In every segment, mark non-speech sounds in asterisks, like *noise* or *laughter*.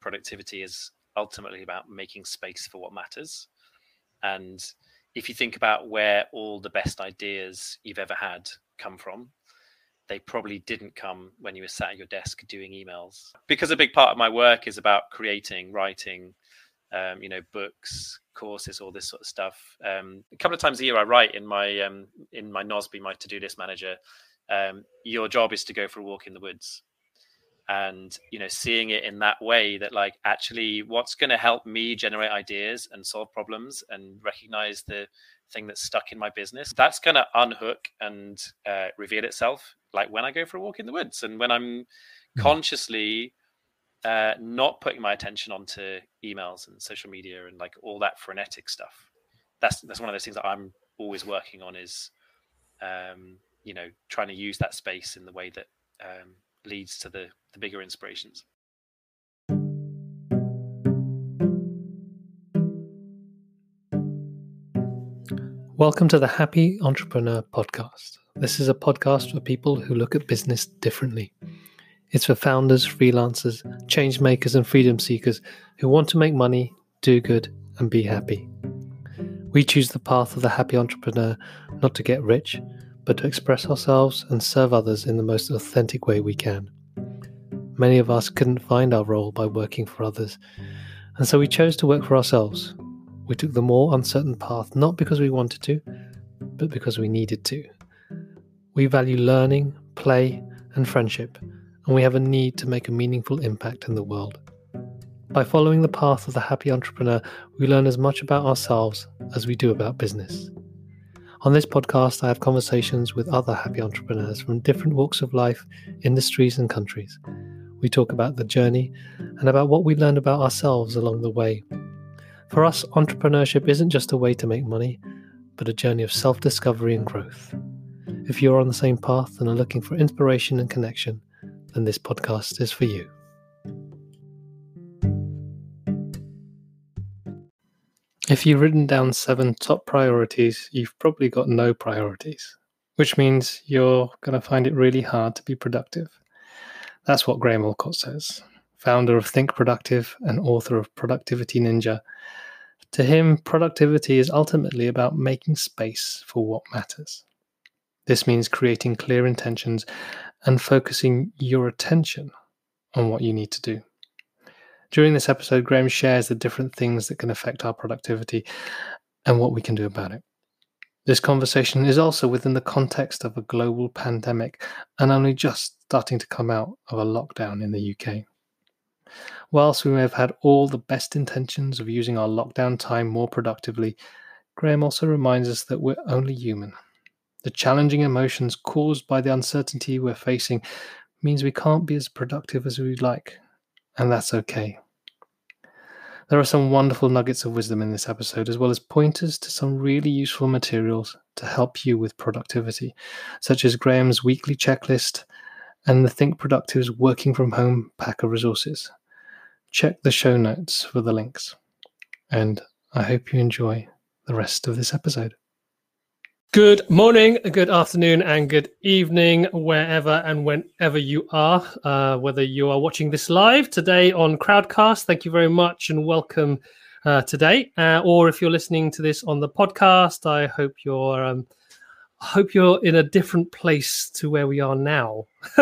productivity is ultimately about making space for what matters. And if you think about where all the best ideas you've ever had come from, they probably didn't come when you were sat at your desk doing emails. Because a big part of my work is about creating, writing, um, you know, books, courses, all this sort of stuff. Um, a couple of times a year, I write in my um, in my Nozbe, my to do list manager. Um, your job is to go for a walk in the woods, and you know, seeing it in that way that like actually, what's going to help me generate ideas and solve problems and recognize the thing that's stuck in my business. That's going to unhook and uh, reveal itself, like when I go for a walk in the woods and when I'm hmm. consciously uh, not putting my attention onto emails and social media and like all that frenetic stuff. That's that's one of those things that I'm always working on is, um, you know, trying to use that space in the way that um, leads to the the bigger inspirations. Welcome to the Happy Entrepreneur Podcast. This is a podcast for people who look at business differently. It's for founders, freelancers, change makers, and freedom seekers who want to make money, do good, and be happy. We choose the path of the happy entrepreneur not to get rich, but to express ourselves and serve others in the most authentic way we can. Many of us couldn't find our role by working for others, and so we chose to work for ourselves. We took the more uncertain path not because we wanted to, but because we needed to. We value learning, play, and friendship and we have a need to make a meaningful impact in the world. By following the path of the happy entrepreneur, we learn as much about ourselves as we do about business. On this podcast, I have conversations with other happy entrepreneurs from different walks of life, industries, and countries. We talk about the journey and about what we learned about ourselves along the way. For us, entrepreneurship isn't just a way to make money, but a journey of self discovery and growth. If you're on the same path and are looking for inspiration and connection, then this podcast is for you. If you've written down seven top priorities, you've probably got no priorities, which means you're going to find it really hard to be productive. That's what Graham Allcott says, founder of Think Productive and author of Productivity Ninja. To him, productivity is ultimately about making space for what matters. This means creating clear intentions and focusing your attention on what you need to do. During this episode, Graham shares the different things that can affect our productivity and what we can do about it. This conversation is also within the context of a global pandemic and only just starting to come out of a lockdown in the UK. Whilst we may have had all the best intentions of using our lockdown time more productively, Graham also reminds us that we're only human the challenging emotions caused by the uncertainty we're facing means we can't be as productive as we'd like, and that's okay. There are some wonderful nuggets of wisdom in this episode, as well as pointers to some really useful materials to help you with productivity, such as Graham's weekly checklist and the Think Productive's working from home pack of resources. Check the show notes for the links. And I hope you enjoy the rest of this episode. Good morning, good afternoon, and good evening, wherever and whenever you are. Uh, whether you are watching this live today on Crowdcast, thank you very much and welcome uh, today. Uh, or if you're listening to this on the podcast, I hope you're um, hope you're in a different place to where we are now. *laughs*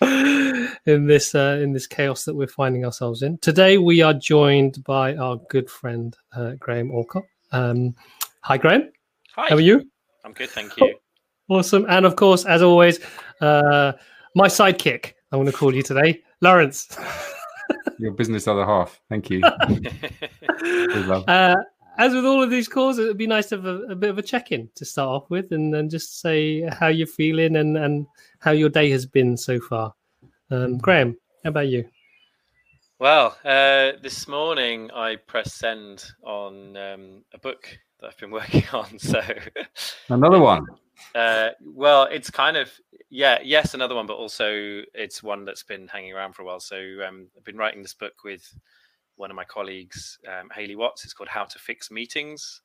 in this uh, in this chaos that we're finding ourselves in today, we are joined by our good friend uh, Graham Allcott. Um, hi, Graham. Hi. How are you? I'm good, thank you. Awesome. And of course, as always, uh, my sidekick, I'm going to call you today, Lawrence. *laughs* Your business other half. Thank you. *laughs* uh, as with all of these calls, it would be nice to have a, a, bit of a check in to start off with and then just say how you're feeling and, and how your day has been so far. Um, Graham, how about you? Well, uh, this morning I pressed send on um, a book that I've been *laughs* working on. So *laughs* another one. Uh, well, it's kind of yeah, yes, another one, but also it's one that's been hanging around for a while. So um, I've been writing this book with one of my colleagues, um, Hayley Watts. It's called How to Fix Meetings,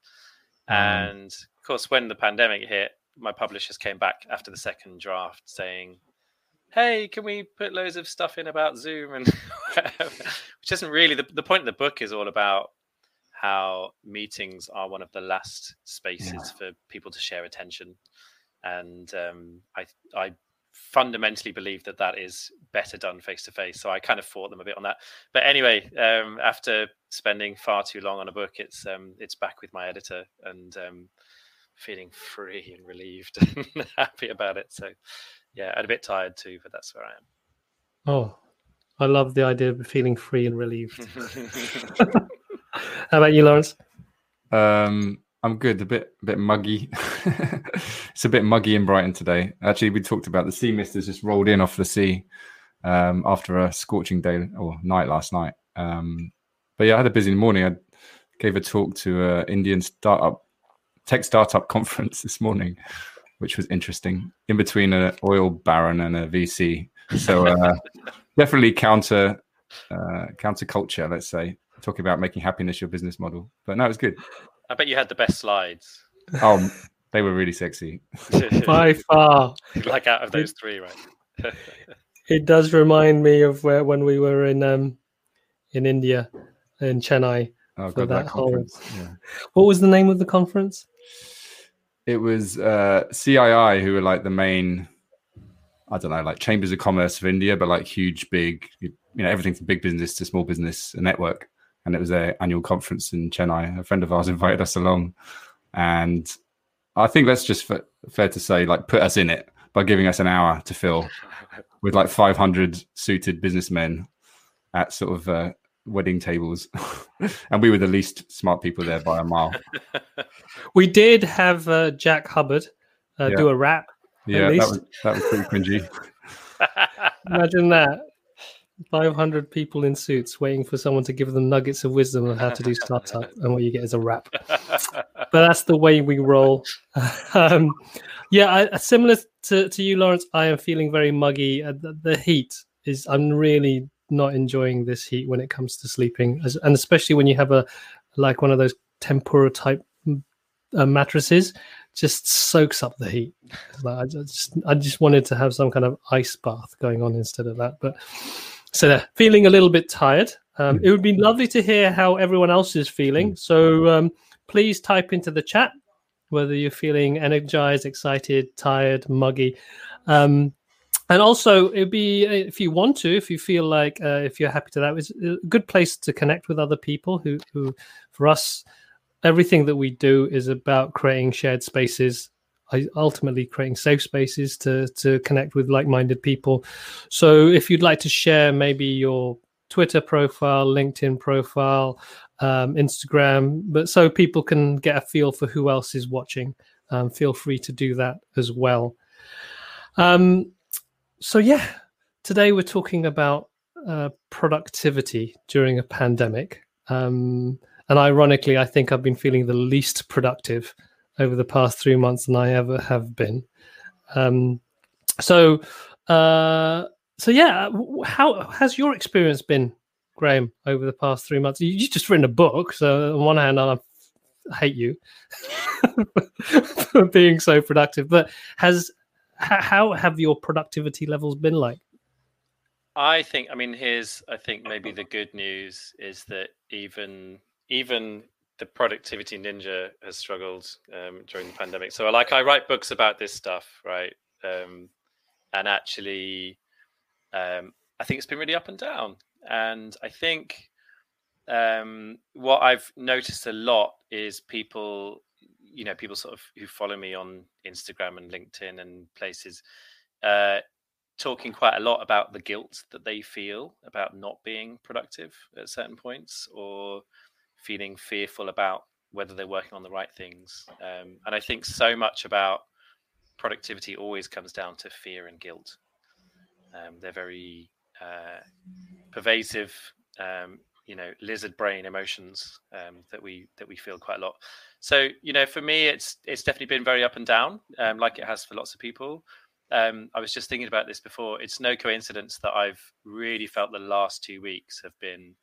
mm. and of course, when the pandemic hit, my publishers came back after the second draft saying, hey, can we put loads of stuff in about Zoom and *laughs* which isn't really the, the point of the book is all about how meetings are one of the last spaces yeah. for people to share attention, and um, I I fundamentally believe that that is better done face to face. So I kind of fought them a bit on that. But anyway, um, after spending far too long on a book, it's um, it's back with my editor and um, feeling free and relieved *laughs* and happy about it. So yeah, and a bit tired too, but that's where I am. Oh, I love the idea of feeling free and relieved. *laughs* *laughs* How about you, Lawrence? Um, I'm good. A bit, a bit muggy. *laughs* it's a bit muggy in Brighton today. Actually, we talked about the sea mist has just rolled in off the sea um, after a scorching day or night last night. Um, but yeah, I had a busy morning. I gave a talk to an Indian startup tech startup *laughs* conference this morning, which was interesting. In between an oil baron and a VC, so uh, *laughs* definitely counter uh, counter culture. Let's say talking about making happiness your business model. But no, it was good. I bet you had the best slides. Oh, they were really sexy. *laughs* By far. like out of those three, right? *laughs* it does remind me of where when we were in um in India in Chennai oh, for God, that, that whole. Yeah. What was the name of the conference? It was uh, CII, who were like the main, I don't know, like chambers of commerce of India, but like huge, big, you know, everything from big business to small business, a network and it was their annual conference in Chennai. A friend of ours invited us along, and I think that's just f- fair to say, like, put us in it by giving us an hour to fill *laughs* with like 500 suited businessmen at sort of uh, wedding tables, *laughs* and we were the least smart people there by a mile. *laughs* We did have uh, Jack Hubbard uh, yeah. do a rap. Yeah, that was that was pretty cringy. Imagine that. 500 people in suits waiting for someone to give them nuggets of wisdom on how to do startup, *laughs* and what you get is a rap *laughs* but that's the way we roll. *laughs* um, yeah, I, similar to, to you, Lawrence. I am feeling very muggy. Uh, the, the, heat is. I'm really not enjoying this heat when it comes to sleeping, As, and especially when you have a like one of those Tempur type uh, mattresses just soaks up the heat. Like I just, I just wanted to have some kind of ice bath going on instead of that, but so they're feeling a little bit tired. Um, it would be lovely to hear how everyone else is feeling. Hmm. So um, please type into the chat whether you're feeling energized, excited, tired, muggy. Um, and also, it'd be uh, if you want to, if you feel like, uh, if you're happy to that, it's a good place to connect with other people who, who, for us, everything that we do is about creating shared spaces ultimately creating safe spaces to to connect with like-minded people. So if you'd like to share maybe your Twitter profile, LinkedIn profile, um, Instagram, but so people can get a feel for who else is watching, um, feel free to do that as well. Um, so yeah, today we're talking about uh, productivity during a pandemic. Um, and ironically, I think I've been feeling the least productive over the past three months than I ever have been. Um, so, uh, so yeah, how has your experience been, Graham, over the past three months? You, have just written a book, so on one hand, I hate you *laughs* for being so productive, but has how have your productivity levels been like? I think, I mean, here's, I think maybe the good news is that even even the productivity ninja has struggled um, during the pandemic. So, like, I write books about this stuff, right? Um, and actually, um, I think it's been really up and down. And I think um, what I've noticed a lot is people, you know, people sort of who follow me on Instagram and LinkedIn and places, uh, talking quite a lot about the guilt that they feel about not being productive at certain points or feeling fearful about whether they're working on the right things. Um, and I think so much about productivity always comes down to fear and guilt. Um, they're very uh, pervasive, um, you know, lizard brain emotions um, that we that we feel quite a lot. So, you know, for me, it's it's definitely been very up and down, um, like it has for lots of people. Um, I was just thinking about this before. It's no coincidence that I've really felt the last two weeks have been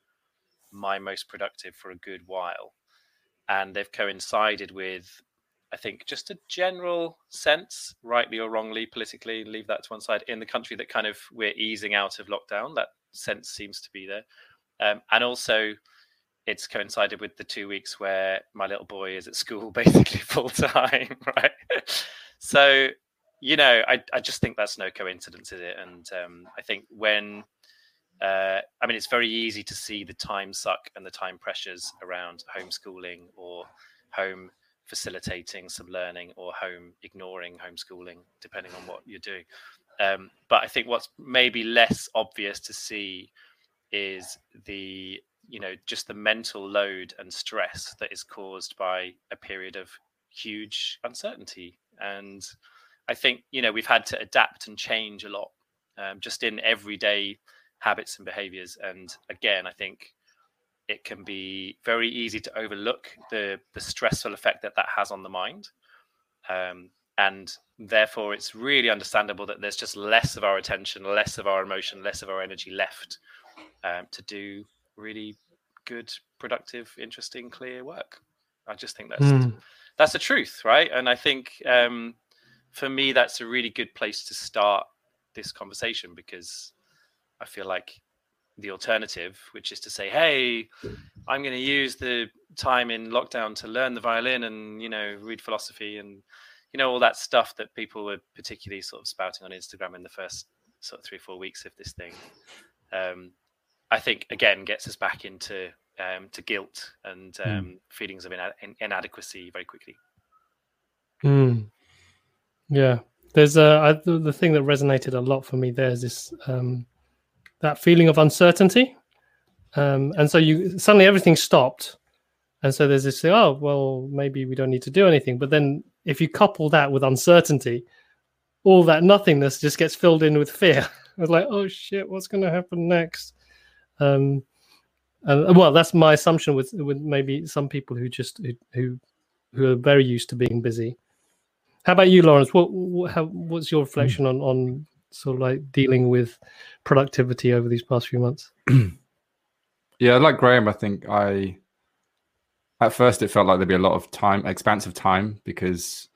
my most productive for a good while. And they've coincided with, I think just a general sense, rightly or wrongly, politically, leave that to one side, in the country that kind of we're easing out of lockdown. That sense seems to be there. Um, and also, it's coincided with the two weeks where my little boy is at school *laughs* basically full time, *laughs* right? so, you know, I, I just think that's no coincidence, is it? And um, I think when, uh, I mean, it's very easy to see the time suck and the time pressures around homeschooling or home facilitating some learning or home ignoring homeschooling, depending on what you're doing. Um, but I think what's maybe less obvious to see is the you know just the mental load and stress that is caused by a period of huge uncertainty and i think you know we've had to adapt and change a lot um, just in everyday habits and behaviors and again i think it can be very easy to overlook the the stressful effect that that has on the mind um, and therefore it's really understandable that there's just less of our attention less of our emotion less of our energy left um, to do really good, productive, interesting, clear work. I just think that's mm. that's the truth, right? And I think um, for me, that's a really good place to start this conversation because I feel like the alternative, which is to say, "Hey, I'm going to use the time in lockdown to learn the violin and you know read philosophy and you know all that stuff that people were particularly sort of spouting on Instagram in the first sort of three four weeks of this thing." Um, I think again gets us back into um, to guilt and hmm. um, mm. feelings of ina- inadequacy very quickly. Mm. Yeah, there's a I, the, the thing that resonated a lot for me. There's this um, that feeling of uncertainty, um, and so you suddenly everything stopped, and so there's this oh well maybe we don't need to do anything. But then if you couple that with uncertainty, all that nothingness just gets filled in with fear. *laughs* It's like oh shit, what's going to happen next? Um, and well, that's my assumption with with maybe some people who just who who are very used to being busy. How about you, Lawrence? What, what how, what's your reflection mm. on on sort of like dealing with productivity over these past few months? *clears throat* yeah, like Graham, I think I at first it felt like there'd be a lot of time, expansive time, because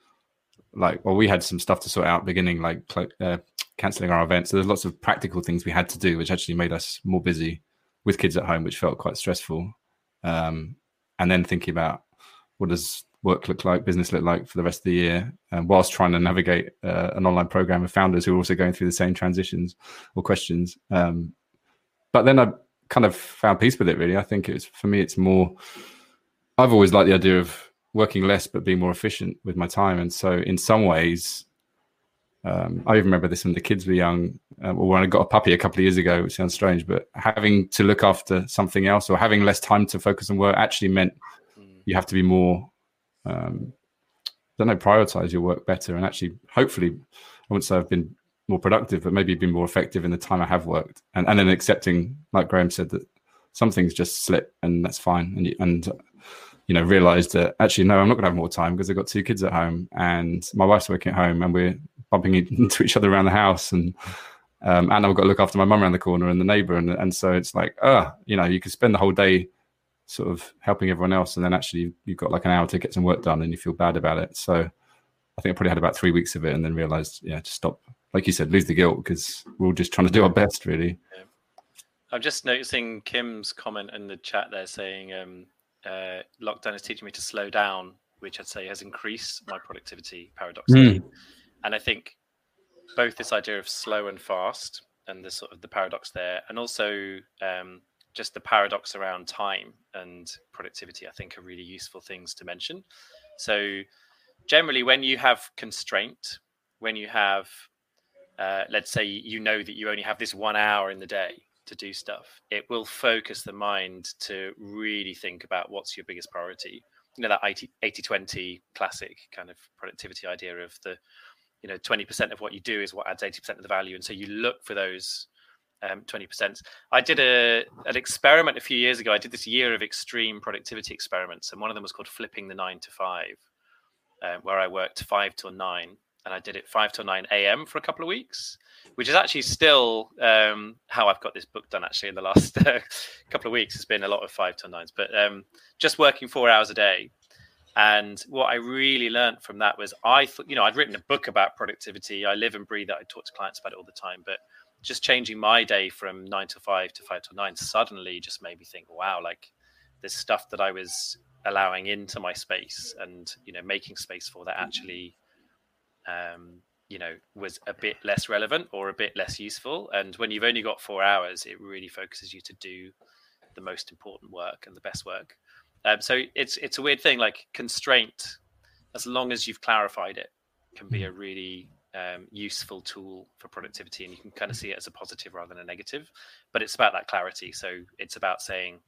like well, we had some stuff to sort out beginning, like uh, canceling our events. So there's lots of practical things we had to do, which actually made us more busy with kids at home, which felt quite stressful. Um, and then thinking about what does work look like, business look like for the rest of the year, um, whilst trying to navigate uh, an online program of founders who are also going through the same transitions or questions. Um, but then I kind of found peace with it. Really, I think it's for me, it's more. I've always liked the idea of working less but being more efficient with my time, and so in some ways, um, I even remember this when the kids were young, um, or when I got a puppy a couple of years ago, which sounds strange, but having to look after something else or having less time to focus on work actually meant mm. you have to be more, um, don't know, prioritize your work better. And actually, hopefully, I wouldn't say I've been more productive, but maybe been more effective in the time I have worked. And, and then accepting, like Graham said, that some things just slip and that's fine. And, and you know, realized that actually, no, I'm not going to have more time because I've got two kids at home and my wife's working at home and we're bumping *laughs* into each other around the house and um, and I've got to look after my mum around the corner and the neighbor and and so it's like oh you know you could spend the whole day sort of helping everyone else and then actually you've got like an hour to get some work done and you feel bad about it so I think I probably had about three weeks of it and then realized yeah to stop like you said lose the guilt because we're all just trying to do our best really yeah. I'm just noticing Kim's comment in the chat there saying um, uh, lockdown is teaching me to slow down which I'd say has increased my productivity paradoxically. Mm and I think both this idea of slow and fast and the sort of the paradox there, and also um, just the paradox around time and productivity, I think are really useful things to mention. So generally, when you have constraint, when you have uh, let's say you know that you only have this one hour in the day to do stuff, it will focus the mind to really think about what's your biggest priority. You know, that 80 20 classic kind of productivity idea of the you know 20% of what you do is what adds 80% of the value and so you look for those um, 20% i did a an experiment a few years ago i did this year of extreme productivity experiments and one of them was called flipping the 9 to 5 uh, where i worked 5 till 9 and i did it 5 till 9 a.m for a couple of weeks which is actually still um, how i've got this book done actually in the last *laughs* couple of weeks it's been a lot of 5 till 9s but um, just working four hours a day And what I really learned from that was I thought, you know, I'd written a book about productivity. I live and breathe that. I talk to clients about it all the time. But just changing my day from nine to five to five to nine suddenly just made me think, wow, like this stuff that I was allowing into my space and, you know, making space for that actually, um, you know, was a bit less relevant or a bit less useful. And when you've only got four hours, it really focuses you to do the most important work and the best work. Um, so it's it's a weird thing. Like constraint, as long as you've clarified it, can be a really um, useful tool for productivity, and you can kind of see it as a positive rather than a negative. But it's about that clarity. So it's about saying,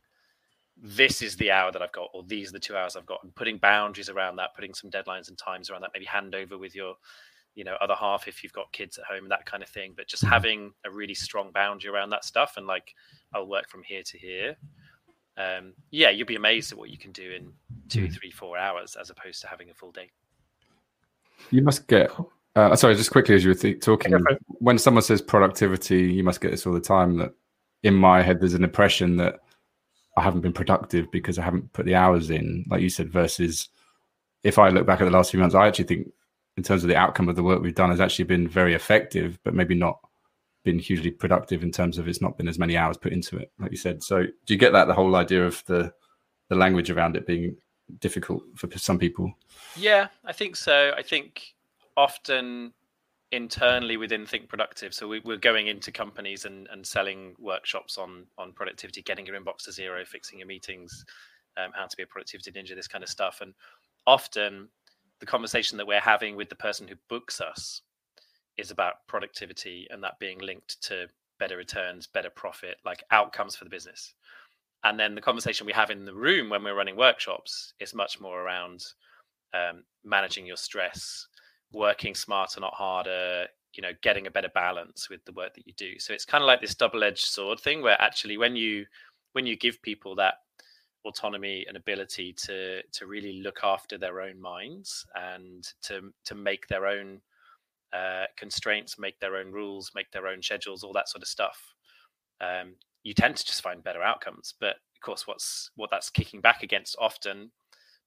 this is the hour that I've got, or these are the two hours I've got, and putting boundaries around that, putting some deadlines and times around that. Maybe hand over with your, you know, other half if you've got kids at home, that kind of thing. But just having a really strong boundary around that stuff, and like, I'll work from here to here um, yeah, you'll be amazed at what you can do in two, mm. three, four hours as opposed to having a full day. You must get. Uh, sorry, just quickly as you were th- talking, when someone says productivity, you must get this all the time. That in my head, there's an impression that I haven't been productive because I haven't put the hours in, like you said. Versus, if I look back at the last few months, I actually think, in terms of the outcome of the work we've done, has actually been very effective, but maybe not been hugely productive in terms of it's not been as many hours put into it, like you said. So do you get that the whole idea of the the language around it being difficult for some people? Yeah, I think so. I think often internally within Think Productive, so we, are going into companies and, and selling workshops on on productivity, getting your inbox to zero, fixing your meetings, um, how to be a productivity ninja, this kind of stuff. And often the conversation that we're having with the person who books us is about productivity and that being linked to better returns, better profit, like outcomes for the business. And then the conversation we have in the room when we're running workshops is much more around um, managing your stress, working smarter, not harder, you know, getting a better balance with the work that you do. So it's kind of like this double-edged sword thing where actually when you when you give people that autonomy and ability to to really look after their own minds and to to make their own uh, constraints, make their own rules, make their own schedules, all that sort of stuff, um, you tend to just find better outcomes. But of course, what's what that's kicking back against often,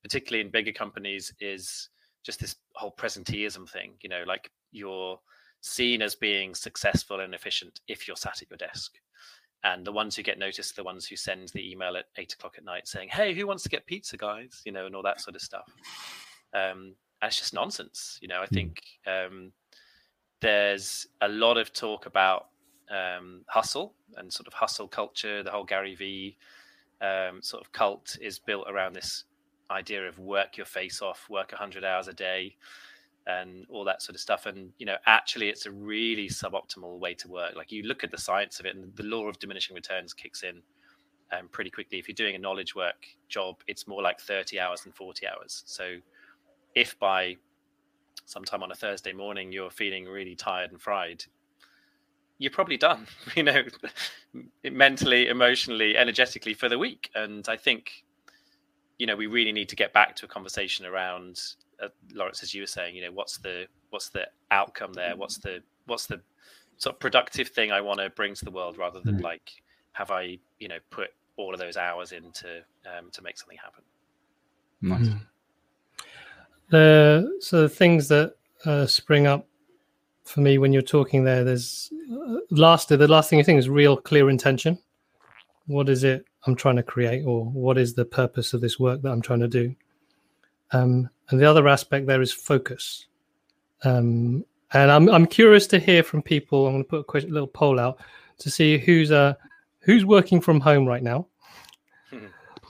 particularly in bigger companies, is just this whole presenteeism thing. You know, like you're seen as being successful and efficient if you're sat at your desk. And the ones who get noticed are the ones who send the email at eight o'clock at night saying, "Hey, who wants to get pizza, guys?" You know, and all that sort of stuff. Um, and it's just nonsense. You know, I hmm. think um, there's a lot of talk about um, hustle and sort of hustle culture. The whole Gary Vee um, sort of cult is built around this idea of work your face off, work 100 hours a day, and all that sort of stuff. And you know, actually, it's a really suboptimal way to work. Like you look at the science of it, and the law of diminishing returns kicks in um, pretty quickly. If you're doing a knowledge work job, it's more like 30 hours than 40 hours. So if by sometime on a Thursday morning you're feeling really tired and fried, you're probably done, *laughs* you know, *laughs* mentally, emotionally, energetically for the week. And I think, you know, we really need to get back to a conversation around, uh, Lawrence, as you were saying, you know, what's the what's the outcome there? What's the what's the sort of productive thing I want to bring to the world, rather than mm. like, have I, you know, put all of those hours into um, to make something happen? Nice. Mm. The so the things that uh, spring up for me when you're talking there, there's uh, last the last thing you think is real clear intention. What is it I'm trying to create, or what is the purpose of this work that I'm trying to do? Um, and the other aspect there is focus. Um, and I'm I'm curious to hear from people. I'm going to put a question, little poll out to see who's uh who's working from home right now.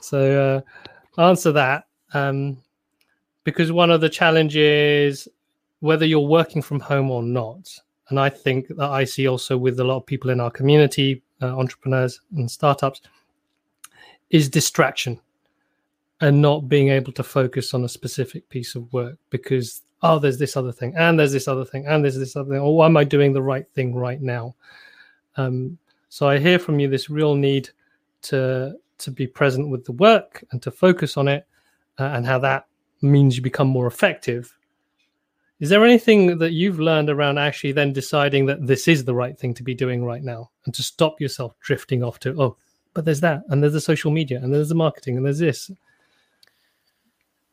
so uh, answer that. Um, because one of the challenges, whether you're working from home or not, and I think that I see also with a lot of people in our community, uh, entrepreneurs and startups, is distraction and not being able to focus on a specific piece of work because oh there's this other thing and there's this other thing and there's this other thing or oh, am i doing the right thing right now um, so i hear from you this real need to to be present with the work and to focus on it uh, and how that means you become more effective. Is there anything that you've learned around actually then deciding that this is the right thing to be doing right now and to stop yourself drifting off to, oh, but there's that, and there's the social media, and there's the marketing, and there's this?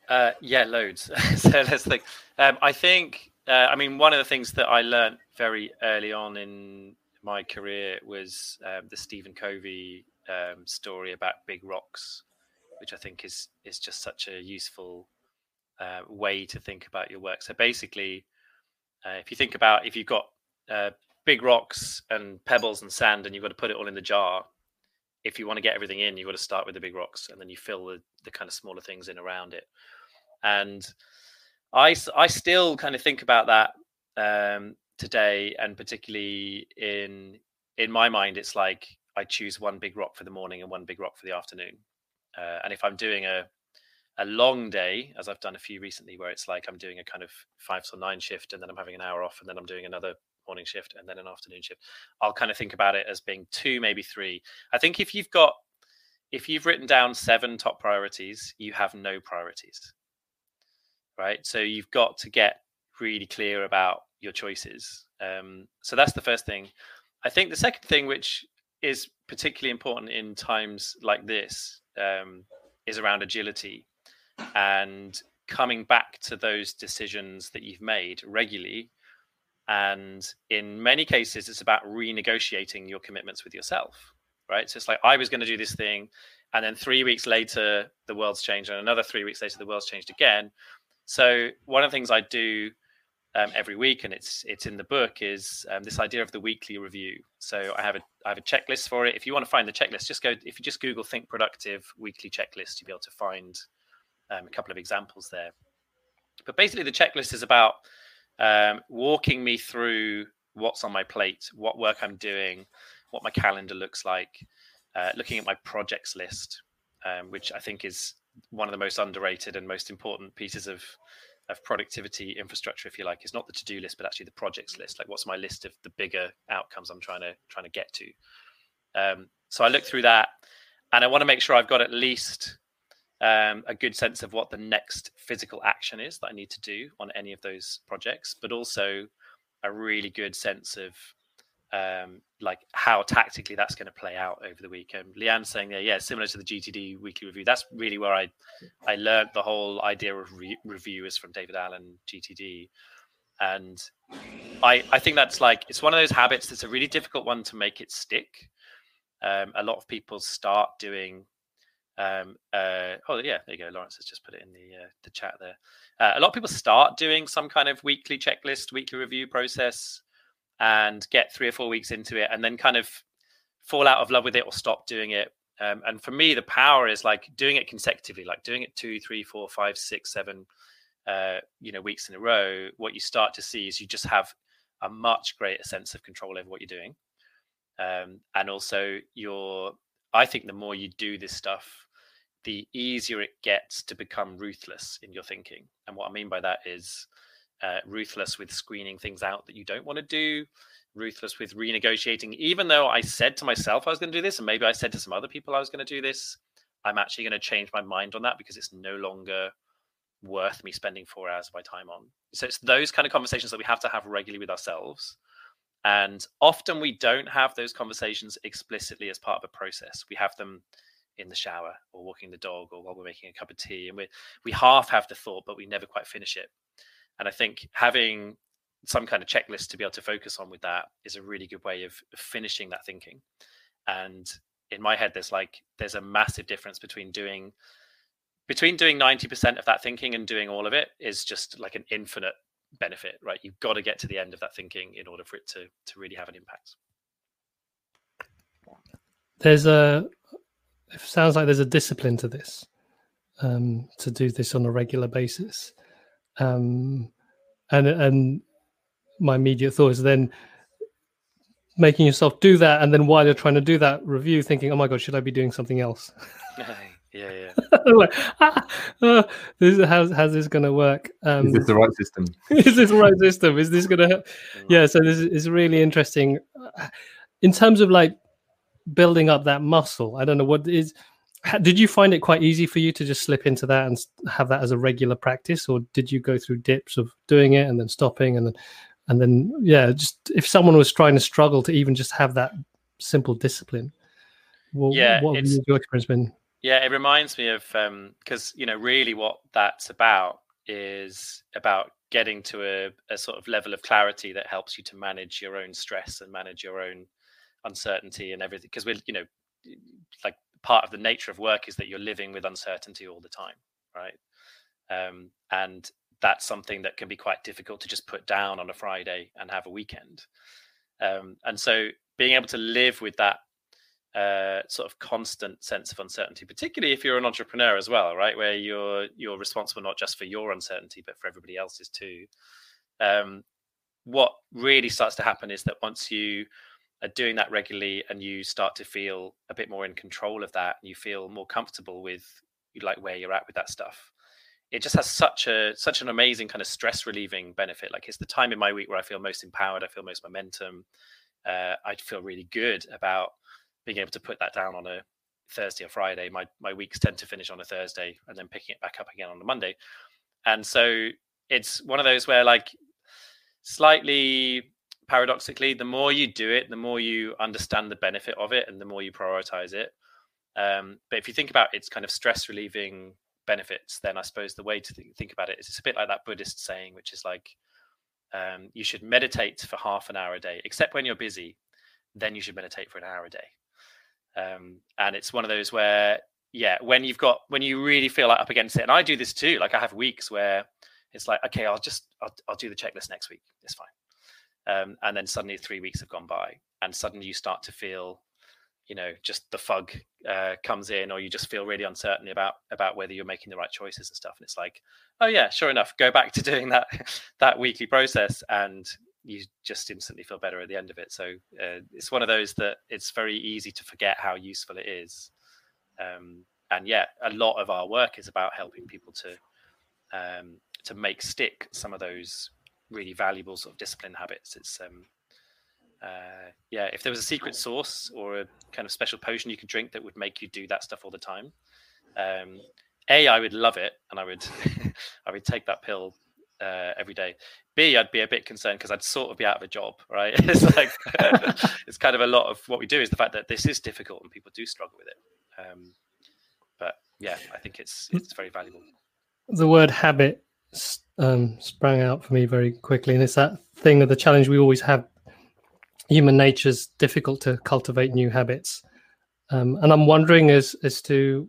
Uh, yeah, loads. *laughs* so let's think. Um, I think. Uh, I mean, one of the things that I learned very early on in my career was um, the Stephen Covey um, story about big rocks, which I think is is just such a useful uh, way to think about your work. So basically, uh, if you think about if you've got uh, big rocks and pebbles and sand, and you've got to put it all in the jar. If you want to get everything in, you've got to start with the big rocks, and then you fill the, the kind of smaller things in around it. And I, I still kind of think about that um, today, and particularly in in my mind, it's like I choose one big rock for the morning and one big rock for the afternoon. Uh, and if I'm doing a a long day, as I've done a few recently, where it's like I'm doing a kind of five to nine shift, and then I'm having an hour off, and then I'm doing another morning shift, and then an afternoon shift. I'll kind of think about it as being two, maybe three. I think if you've got if you've written down seven top priorities, you have no priorities, right? So you've got to get really clear about your choices. Um, so that's the first thing. I think the second thing, which is particularly important in times like this, um, is around agility and coming back to those decisions that you've made regularly. And in many cases, it's about renegotiating your commitments with yourself, right? So it's like, I was going to do this thing. And then three weeks later, the world's changed. And another three weeks later, the world's changed again. So one of the things I do um, every week, and it's it's in the book, is um, this idea of the weekly review. So I have a I have a checklist for it. If you want to find the checklist, just go. If you just Google "Think Productive" weekly checklist, you'll be able to find um, a couple of examples there. But basically, the checklist is about um, walking me through what's on my plate, what work I'm doing, what my calendar looks like, uh, looking at my projects list, um, which I think is one of the most underrated and most important pieces of of productivity infrastructure, if you like, is not the to-do list, but actually the projects list. Like, what's my list of the bigger outcomes I'm trying to trying to get to? Um, so I look through that, and I want to make sure I've got at least um, a good sense of what the next physical action is that I need to do on any of those projects, but also a really good sense of um, like how tactically that's going to play out over the week. Um, Leanne's saying there, yeah, similar to the GTD weekly review. That's really where I I learned the whole idea of re- review is from David Allen GTD, and I I think that's like it's one of those habits that's a really difficult one to make it stick. Um, a lot of people start doing. Um, uh, oh yeah, there you go. Lawrence has just put it in the uh, the chat there. Uh, a lot of people start doing some kind of weekly checklist, weekly review process and get three or four weeks into it and then kind of fall out of love with it or stop doing it. Um, and for me, the power is like doing it consecutively, like doing it two, three, four, five, six, seven, uh, you know, weeks in a row. What you start to see is you just have a much greater sense of control over what you're doing. Um, and also, your, I think the more you do this stuff, the easier it gets to become ruthless in your thinking. And what I mean by that is, uh, ruthless with screening things out that you don't want to do, ruthless with renegotiating. Even though I said to myself I was going to do this, and maybe I said to some other people I was going to do this, I'm actually going to change my mind on that because it's no longer worth me spending four hours of my time on. So it's those kind of conversations that we have to have regularly with ourselves. And often we don't have those conversations explicitly as part of a process. We have them in the shower or walking the dog or while we're making a cup of tea. And we we half have the thought, but we never quite finish it. And I think having some kind of checklist to be able to focus on with that is a really good way of finishing that thinking. And in my head, there's like there's a massive difference between doing between doing 90% of that thinking and doing all of it is just like an infinite benefit, right? You've got to get to the end of that thinking in order for it to to really have an impact. There's a it sounds like there's a discipline to this um, to do this on a regular basis um, and and my immediate thought is then making yourself do that, and then while you're trying to do that review, thinking, "Oh my god, should I be doing something else?" *laughs* *laughs* yeah, yeah. like, ah, uh, this, how's how's this going to work? Um, is this the right system? *laughs* is this the right system? Is this going to help? Yeah, so this is really interesting in terms of like building up that muscle. I don't know what is did you find it quite easy for you to just slip into that and have that as a regular practice or did you go through dips of doing it and then stopping and then and then yeah just if someone was trying to struggle to even just have that simple discipline well, yeah what has your experience been Yeah, it reminds me of because um, you know really what that's about is about getting to a, a sort of level of clarity that helps you to manage your own stress and manage your own uncertainty and everything. Because we're you know like part of the nature of work is that you're living with uncertainty all the time, right? Um, and that's something that can be quite difficult to just put down on a Friday and have a weekend. Um, and so being able to live with that uh, sort of constant sense of uncertainty, particularly if you're an entrepreneur as well, right? Where you're you're responsible not just for your uncertainty, but for everybody else's too. Um, what really starts to happen is that once you are doing that regularly and you start to feel a bit more in control of that, and you feel more comfortable with like where you're at with that stuff, it just has such a such an amazing kind of stress relieving benefit. Like it's the time in my week where I feel most empowered, I feel most momentum. Uh, I feel really good about being able to put that down on a Thursday or Friday. My my weeks tend to finish on a Thursday and then picking it back up again on a Monday. And so it's one of those where like slightly paradoxically, the more you do it, the more you understand the benefit of it and the more you prioritize it. Um, but if you think about its kind of stress relieving benefits, then I suppose the way to th- think about it is it's a bit like that Buddhist saying, which is like um, you should meditate for half an hour a day, except when you're busy, then you should meditate for an hour a day. Um, and it's one of those where, yeah, when you've got when you really feel like up against it, and I do this too. Like I have weeks where it's like, okay, I'll just I'll, I'll do the checklist next week. It's fine. Um, and then suddenly three weeks have gone by, and suddenly you start to feel, you know, just the fug uh, comes in, or you just feel really uncertain about about whether you're making the right choices and stuff. And it's like, oh yeah, sure enough, go back to *laughs* doing that that weekly process, and you just instantly feel better at the end of it. So uh, it's one of those that it's very easy to forget how useful it is. Um, and yeah, a lot of our work is about helping people to um, to make stick some of those really valuable sort of discipline habits. It's um, uh, yeah, if there was a secret sauce or a kind of special potion you could drink that would make you do that stuff all the time, um, a I would love it and I would *laughs* I would take that pill uh, every day. B, I'd be a bit concerned because I'd sort of be out of a job, right? *laughs* it's like *laughs* it's kind of a lot of what we do is the fact that this is difficult and people do struggle with it. Um, but yeah, I think it's it's very valuable. The word habit um, sprang out for me very quickly, and it's that thing of the challenge we always have. Human nature's difficult to cultivate new habits, um, and I'm wondering as as to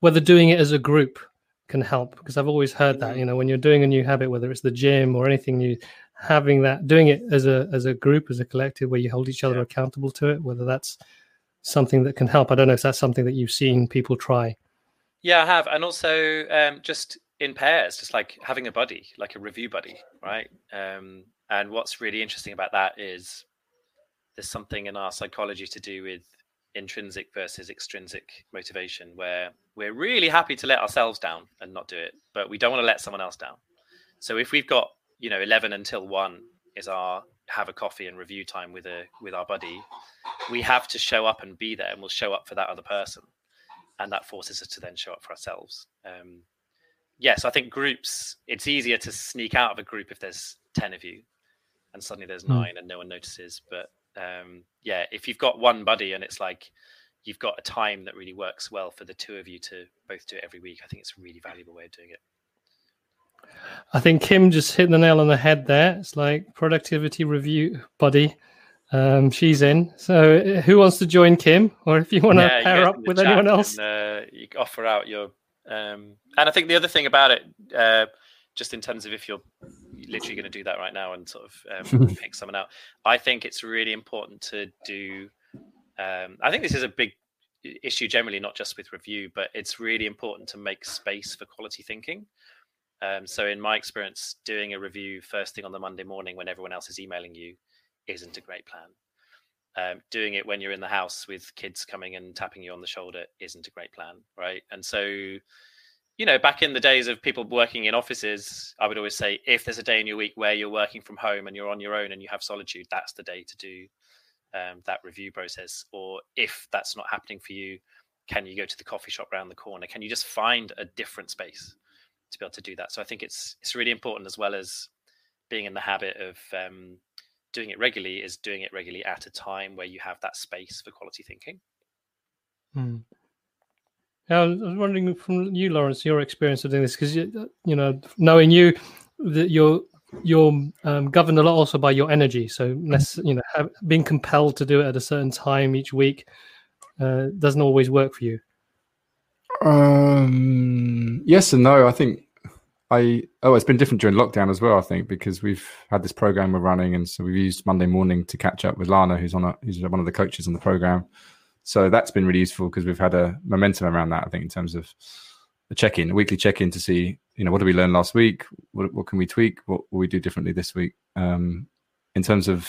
whether doing it as a group can help because I've always heard that you know when you're doing a new habit, whether it's the gym or anything new, having that doing it as a as a group as a collective where you hold each other yeah. accountable to it, whether that's something that can help. I don't know if that's something that you've seen people try. Yeah, I have, and also um, just in pairs, just like having a buddy, like a review buddy, right? Um, and what's really interesting about that is there's something in our psychology to do with intrinsic versus extrinsic motivation where we're really happy to let ourselves down and not do it but we don't want to let someone else down. So if we've got you know 11 until 1 is our have a coffee and review time with a with our buddy we have to show up and be there and we'll show up for that other person. And that forces us to then show up for ourselves. Um yes i think groups it's easier to sneak out of a group if there's 10 of you and suddenly there's hmm. nine and no one notices but um, yeah, if you've got one buddy and it's like you've got a time that really works well for the two of you to both do it every week, I think it's a really valuable way of doing it. I think Kim just hit the nail on the head there. It's like productivity review buddy. Um, she's in. So uh, who wants to join Kim? Or if you want to yeah, pair up with anyone else? And, uh, you offer out your. Um, and I think the other thing about it, uh, just in terms of if you're literally going to do that right now and sort of um, *laughs* pick someone out. I think it's really important to do. Um, I think this is a big issue generally, not just with review, but it's really important to make space for quality thinking. Um, so, in my experience, doing a review first thing on the Monday morning when everyone else is emailing you isn't a great plan. Um, doing it when you're in the house with kids coming and tapping you on the shoulder isn't a great plan, right? And so, you know, back in the days of people working in offices, I would always say if there's a day in your week where you're working from home and you're on your own and you have solitude, that's the day to do um, that review process. Or if that's not happening for you, can you go to the coffee shop around the corner? Can you just find a different space to be able to do that? So I think it's it's really important as well as being in the habit of um, doing it regularly is doing it regularly at a time where you have that space for quality thinking. Hmm. I was wondering from you, Lawrence, your experience of doing this, because you, you know, knowing you, that you're you're um, governed a lot also by your energy. So, less, you know, have, being compelled to do it at a certain time each week uh, doesn't always work for you. Um, yes and no. I think I oh, it's been different during lockdown as well. I think because we've had this program we're running, and so we've used Monday morning to catch up with Lana, who's on a, who's one of the coaches on the program. So that's been really useful because we've had a momentum around that. I think in terms of a check-in, a weekly check-in to see, you know, what did we learn last week? What, what can we tweak? What will we do differently this week? Um, in terms of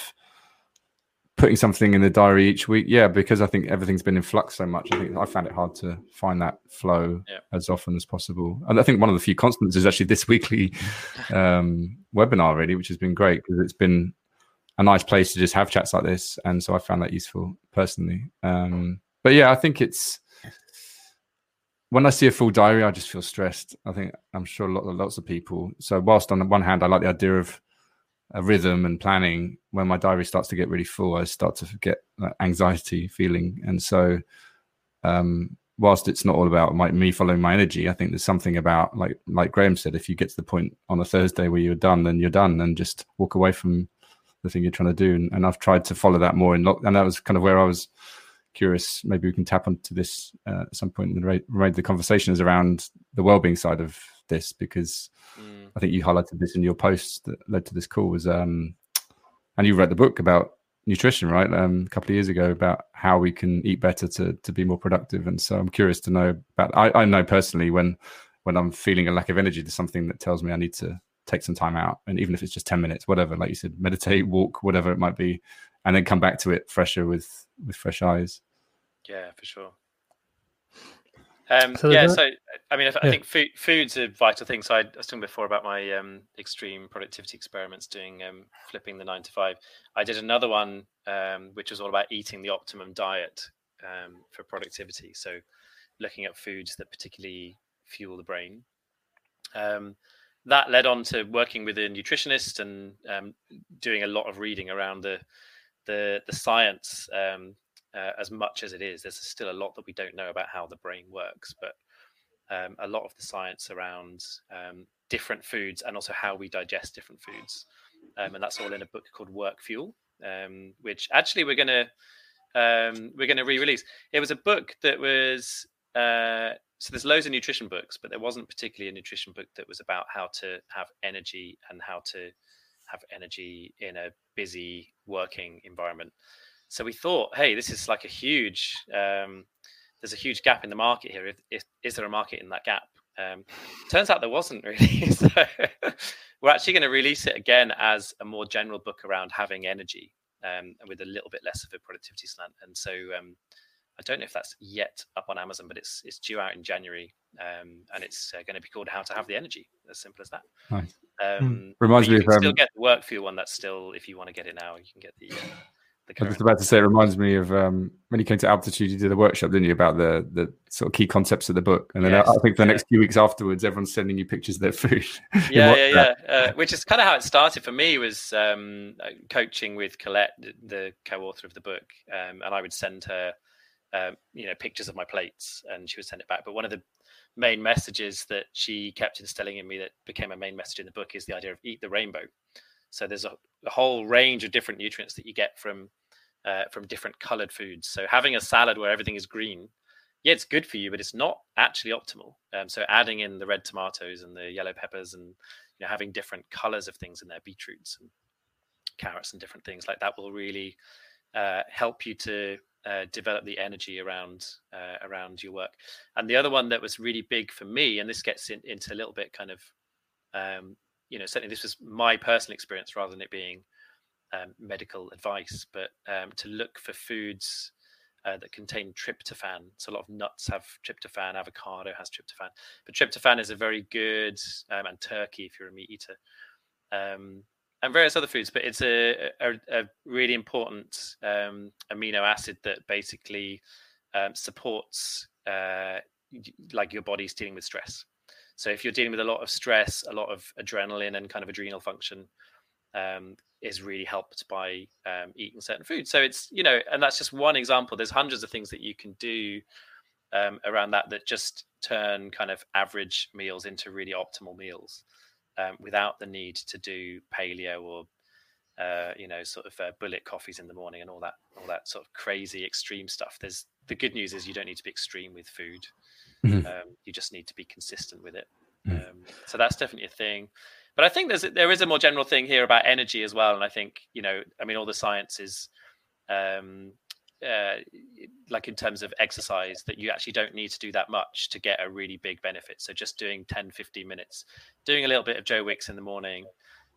putting something in the diary each week, yeah, because I think everything's been in flux so much. I think I found it hard to find that flow yeah. as often as possible. And I think one of the few constants is actually this *laughs* weekly um, webinar, really, which has been great because it's been a nice place to just have chats like this, and so I found that useful personally. Um, but yeah, I think it's when I see a full diary, I just feel stressed. I think I'm sure lot, lots of people. So whilst on the one hand, I like the idea of a rhythm and planning, when my diary starts to get really full, I start to get that anxiety feeling, and so. Um, whilst it's not all about my, me following my energy, I think there's something about like like Graham said, if you get to the point on a Thursday where you're done, then you're done, and just walk away from the thing you're trying to do. And, and I've tried to follow that more lock. And that was kind of where I was curious. Maybe we can tap onto this uh, at some point and raid the conversations around the well-being side of this because mm. I think you highlighted this in your post that led to this call was um and you read the book about nutrition right? Um, a couple of years ago about how we can eat better to to be more productive. And so i'm curious to know about i, I know personally when when i'm feeling a lack of energy there's something that tells me i need to take some time out. And even if it's just 10 minutes whatever like you said meditate walk whatever it might be and then come back to it fresher with with fresh eyes. Yeah for sure um, so yeah, so I mean, I, I think food, food's a vital thing. So I, I was talking before about my um, extreme productivity experiments, doing um, flipping the nine to five. I did another one, um, which was all about eating the optimum diet um, for productivity. So looking at foods that particularly fuel the brain. Um, that led on to working with a nutritionist and um, doing a lot of reading around the the, the science um, uh, as much as it is. There's still a lot that we don't know about how the brain works, but um, a lot of the science around um, different foods and also how we digest different foods, um, and that's all in a book called Work Fuel, um, which actually we're gonna we're gonna re-release. It was a book that was uh, so there's loads of nutrition books, but there wasn't particularly a nutrition book that was about how to have energy and how to have energy in a busy working environment. So we thought, hey, this is like a huge, um, there's a huge gap in the market here. If, if, is there a market in that gap? Um, turns out there wasn't *laughs* really. so we're actually going to release it again as a more general book around having energy um, and with a little bit less of a productivity slant. And so um, I don't know if that's yet up on Amazon, but it's it's due out in January, um, and it's uh, going to be called "How to Have the Energy." As simple as that. Nice. Um, mm. Reminds me of um, still get the work for fuel one. That's still, if you want to get it now, you can get the. Uh, the I was about to say, it reminds me of um, when you came to Altitude, you did a workshop, didn't you, about the the sort of key concepts of the book? And then yes, I, I, think for the yeah. next few weeks afterwards, everyone's sending you pictures of their food. *laughs* yeah, yeah, yeah. Uh, which is kind of how it started for me. Was um, uh, coaching with Colette, the, the co-author of the book, um, and I would send her um, you know pictures of my plates and she would send it back but one of the main messages that she kept instilling in me that became a main message in the book is the idea of eat the rainbow so there's a, a whole range of different nutrients that you get from uh, from different colored foods so having a salad where everything is green yeah it's good for you but it's not actually optimal um, so adding in the red tomatoes and the yellow peppers and you know having different colors of things in there beetroots and carrots and different things like that will really uh, help you to uh, develop the energy around uh, around your work. And the other one that was really big for me, and this gets in, into a little bit kind of, um, you know, certainly this was my personal experience rather than it being um, medical advice, but um, to look for foods uh, that contain tryptophan. So a lot of nuts have tryptophan, avocado has tryptophan, but tryptophan is a very good, um, and turkey if you're a meat eater. Um, and various other foods, but it's a, a, a really important um, amino acid that basically um, supports uh, like your body's dealing with stress. So if you're dealing with a lot of stress, a lot of adrenaline and kind of adrenal function um, is really helped by um, eating certain foods. So it's you know, and that's just one example. There's hundreds of things that you can do um, around that that just turn kind of average meals into really optimal meals um, without the need to do paleo or uh, you know sort of uh, bullet coffees in the morning and all that all that sort of crazy extreme stuff. There's the good news is you don't need to be extreme with food. Mm-hmm. Um, you just need to be consistent with it. Mm-hmm. Um, so that's definitely a thing. But I think there's there is a more general thing here about energy as well. And I think you know, I mean, all the science is um, uh, like in terms of exercise that you actually don't need to do that much to get a really big benefit. So just doing 10, 15 minutes, doing a little bit of Joe Wicks in the morning.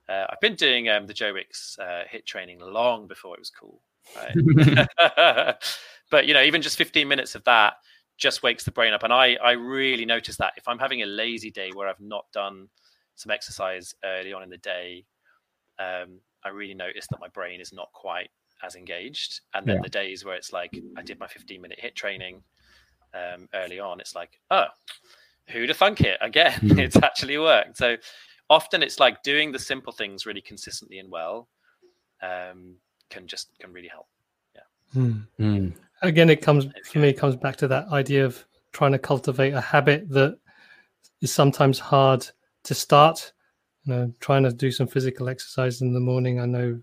Uh, I've been doing um, the Joe Wicks uh, HIIT training long before it was cool. Right? *laughs* *laughs* but you know, even just 15 minutes of that just wakes the brain up. And I, I really notice that if I'm having a lazy day where I've not done some exercise early on in the day, um, I really notice that my brain is not quite as engaged. And then yeah. the days where it's like I did my 15 minute HIIT training um, early on, it's like, oh, who to thunk it again? *laughs* It's actually worked. So often it's like doing the simple things really consistently and well um, can just can really help. Yeah. Mm. Again, it comes for me. It comes back to that idea of trying to cultivate a habit that is sometimes hard to start. You know, trying to do some physical exercise in the morning. I know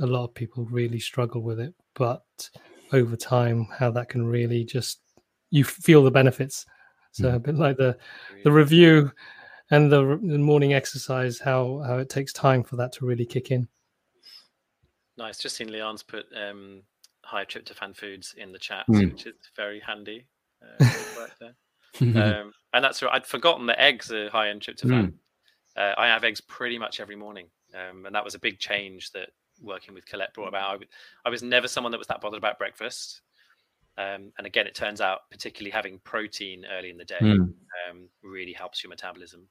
a lot of people really struggle with it, but over time, how that can really just you feel the benefits. So hmm. a bit like the the review and the, the morning exercise, how how it takes time for that to really kick in. Nice. Just seen Leon's put um, high tryptophan foods in the chat, mm. which is very handy. Uh, *laughs* um, and that's right. I'd forgotten that eggs are high in tryptophan. Mm. Uh, I have eggs pretty much every morning, um, and that was a big change that working with Colette brought about. I, w- I was never someone that was that bothered about breakfast. Um, and again, it turns out particularly having protein early in the day mm. um, really helps your metabolism,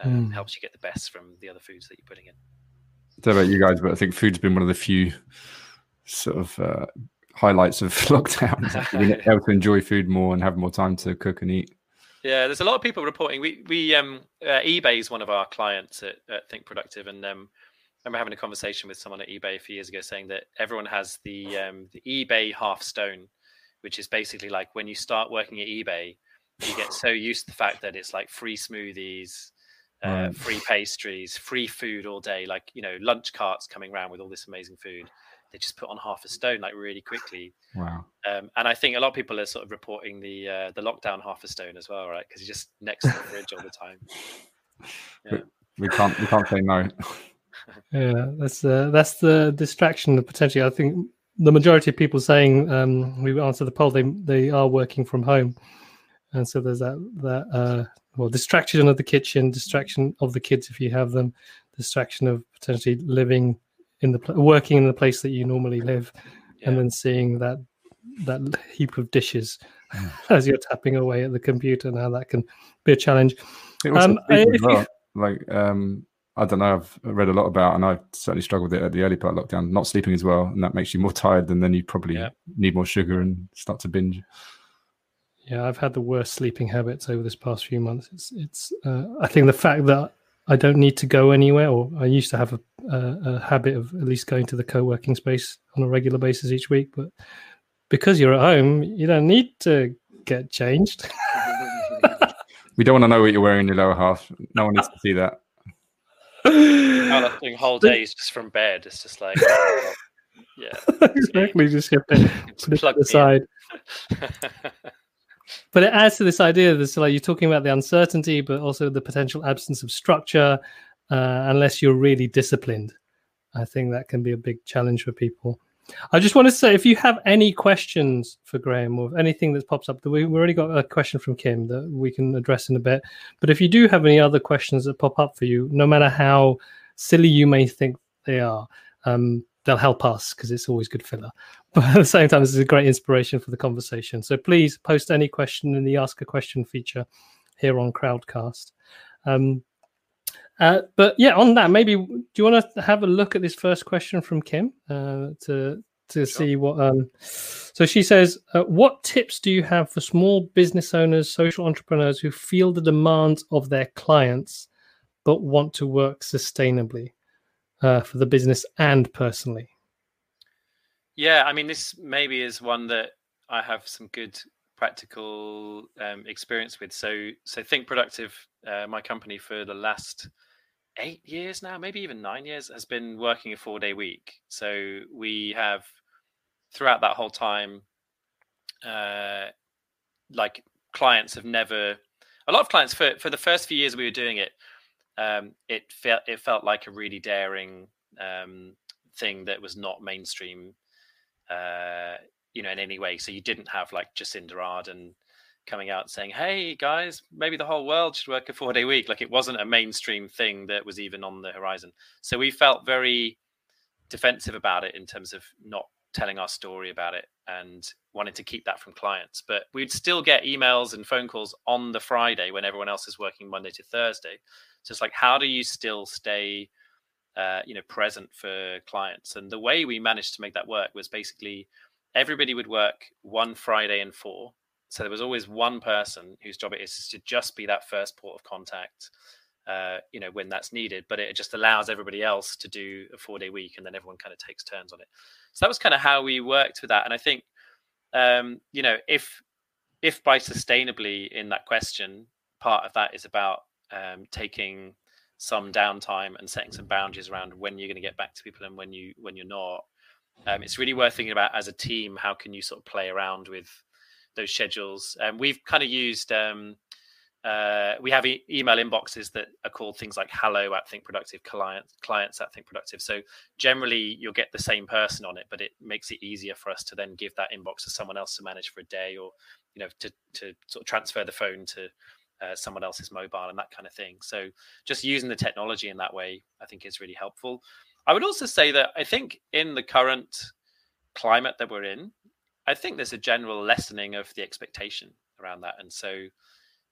um, mm. helps you get the best from the other foods that you're putting in. I don't know about you guys, but I think food's been one of the few sort of uh, highlights of *laughs* lockdown. *laughs* being able to enjoy food more and have more time to cook and eat. Yeah, there's a lot of people reporting. We we um uh, eBay is one of our clients at, at Think Productive, and um, I remember having a conversation with someone at eBay a few years ago saying that everyone has the um, the eBay half stone, which is basically like when you start working at eBay, you get so used to the fact that it's like free smoothies, uh, right. free pastries, free food all day, like you know lunch carts coming around with all this amazing food they just put on half a stone like really quickly. Wow. Um, and I think a lot of people are sort of reporting the uh, the lockdown half a stone as well, right? Because you're just next to the fridge all the time. *laughs* Yeah. We can't we can't say no. *laughs* yeah, that's uh, that's the distraction potentially. I think the majority of people saying um, we answer the poll they they are working from home, and so there's that that uh, well distraction of the kitchen, distraction of the kids if you have them, distraction of potentially living in the working in the place that you normally live, yeah. and then seeing that that heap of dishes mm. *laughs* as you're tapping away at the computer. Now that can be a challenge. it Um, you, like um, I don't know. I've read a lot about, and I certainly struggled with it at the early part of lockdown. Not sleeping as well, and that makes you more tired, and then you probably yeah. need more sugar and start to binge. Yeah, I've had the worst sleeping habits over this past few months. It's, it's. Uh, I think the fact that I don't need to go anywhere, or I used to have a, a, a habit of at least going to the co-working space on a regular basis each week. But because you're at home, you don't need to get changed. *laughs* we don't want to know what you're wearing in your lower half. No one needs to see that. Oh, doing whole days just from bed. It's just like, *laughs* yeah, exactly. Just get to put it aside but it adds to this idea that like you're talking about the uncertainty, but also the potential absence of structure, uh, unless you're really disciplined. I think that can be a big challenge for people. I just want to say, if you have any questions for Graham or anything that pops up, we, we already got a question from Kim that we can address in a bit. But if you do have any other questions that pop up for you, no matter how silly you may think they are, um, they'll help us because it's always good filler. *laughs* But at the same time, this is a great inspiration for the conversation. So please post any question in the Ask a Question feature here on Crowdcast. Um, uh, but yeah, on that, maybe do you want to have a look at this first question from Kim uh, to to sure. see what? Um, so she says, uh, "What tips do you have for small business owners, social entrepreneurs who feel the demands of their clients but want to work sustainably?" Uh, for the business and personally? Yeah, I mean, this maybe is one that I have some good practical um, experience with. So, so Think Productive, uh, my company for the last eight years now, maybe even nine years, has been working a four day week. So we have throughout that whole time, uh, like clients have never. A lot of clients for for the first few years we were doing it, um, it felt it felt like a really daring um, thing that was not mainstream, uh, you know, in any way. So you didn't have like Jacinda Ardern coming out saying, "Hey guys, maybe the whole world should work a four day week." Like it wasn't a mainstream thing that was even on the horizon. So we felt very defensive about it in terms of not telling our story about it and wanting to keep that from clients. But we'd still get emails and phone calls on the Friday when everyone else is working Monday to Thursday. It's like, how do you still stay, uh, you know, present for clients? And the way we managed to make that work was basically everybody would work one Friday and four. So there was always one person whose job it is to just be that first port of contact uh, you know, when that's needed. But it just allows everybody else to do a four day week, and then everyone kind of takes turns on it. So that was kind of how we worked with that. And I think, um, you know, if if by sustainably in that question, part of that is about um, taking some downtime and setting some boundaries around when you're going to get back to people and when you when you're not. Um, it's really worth thinking about as a team. How can you sort of play around with those schedules? And um, we've kind of used um, uh, we have e- email inboxes that are called things like hello at think productive clients clients at think productive so generally you'll get the same person on it but it makes it easier for us to then give that inbox to someone else to manage for a day or you know to to sort of transfer the phone to uh, someone else's mobile and that kind of thing. So just using the technology in that way i think is really helpful. I would also say that i think in the current climate that we're in i think there's a general lessening of the expectation around that. And so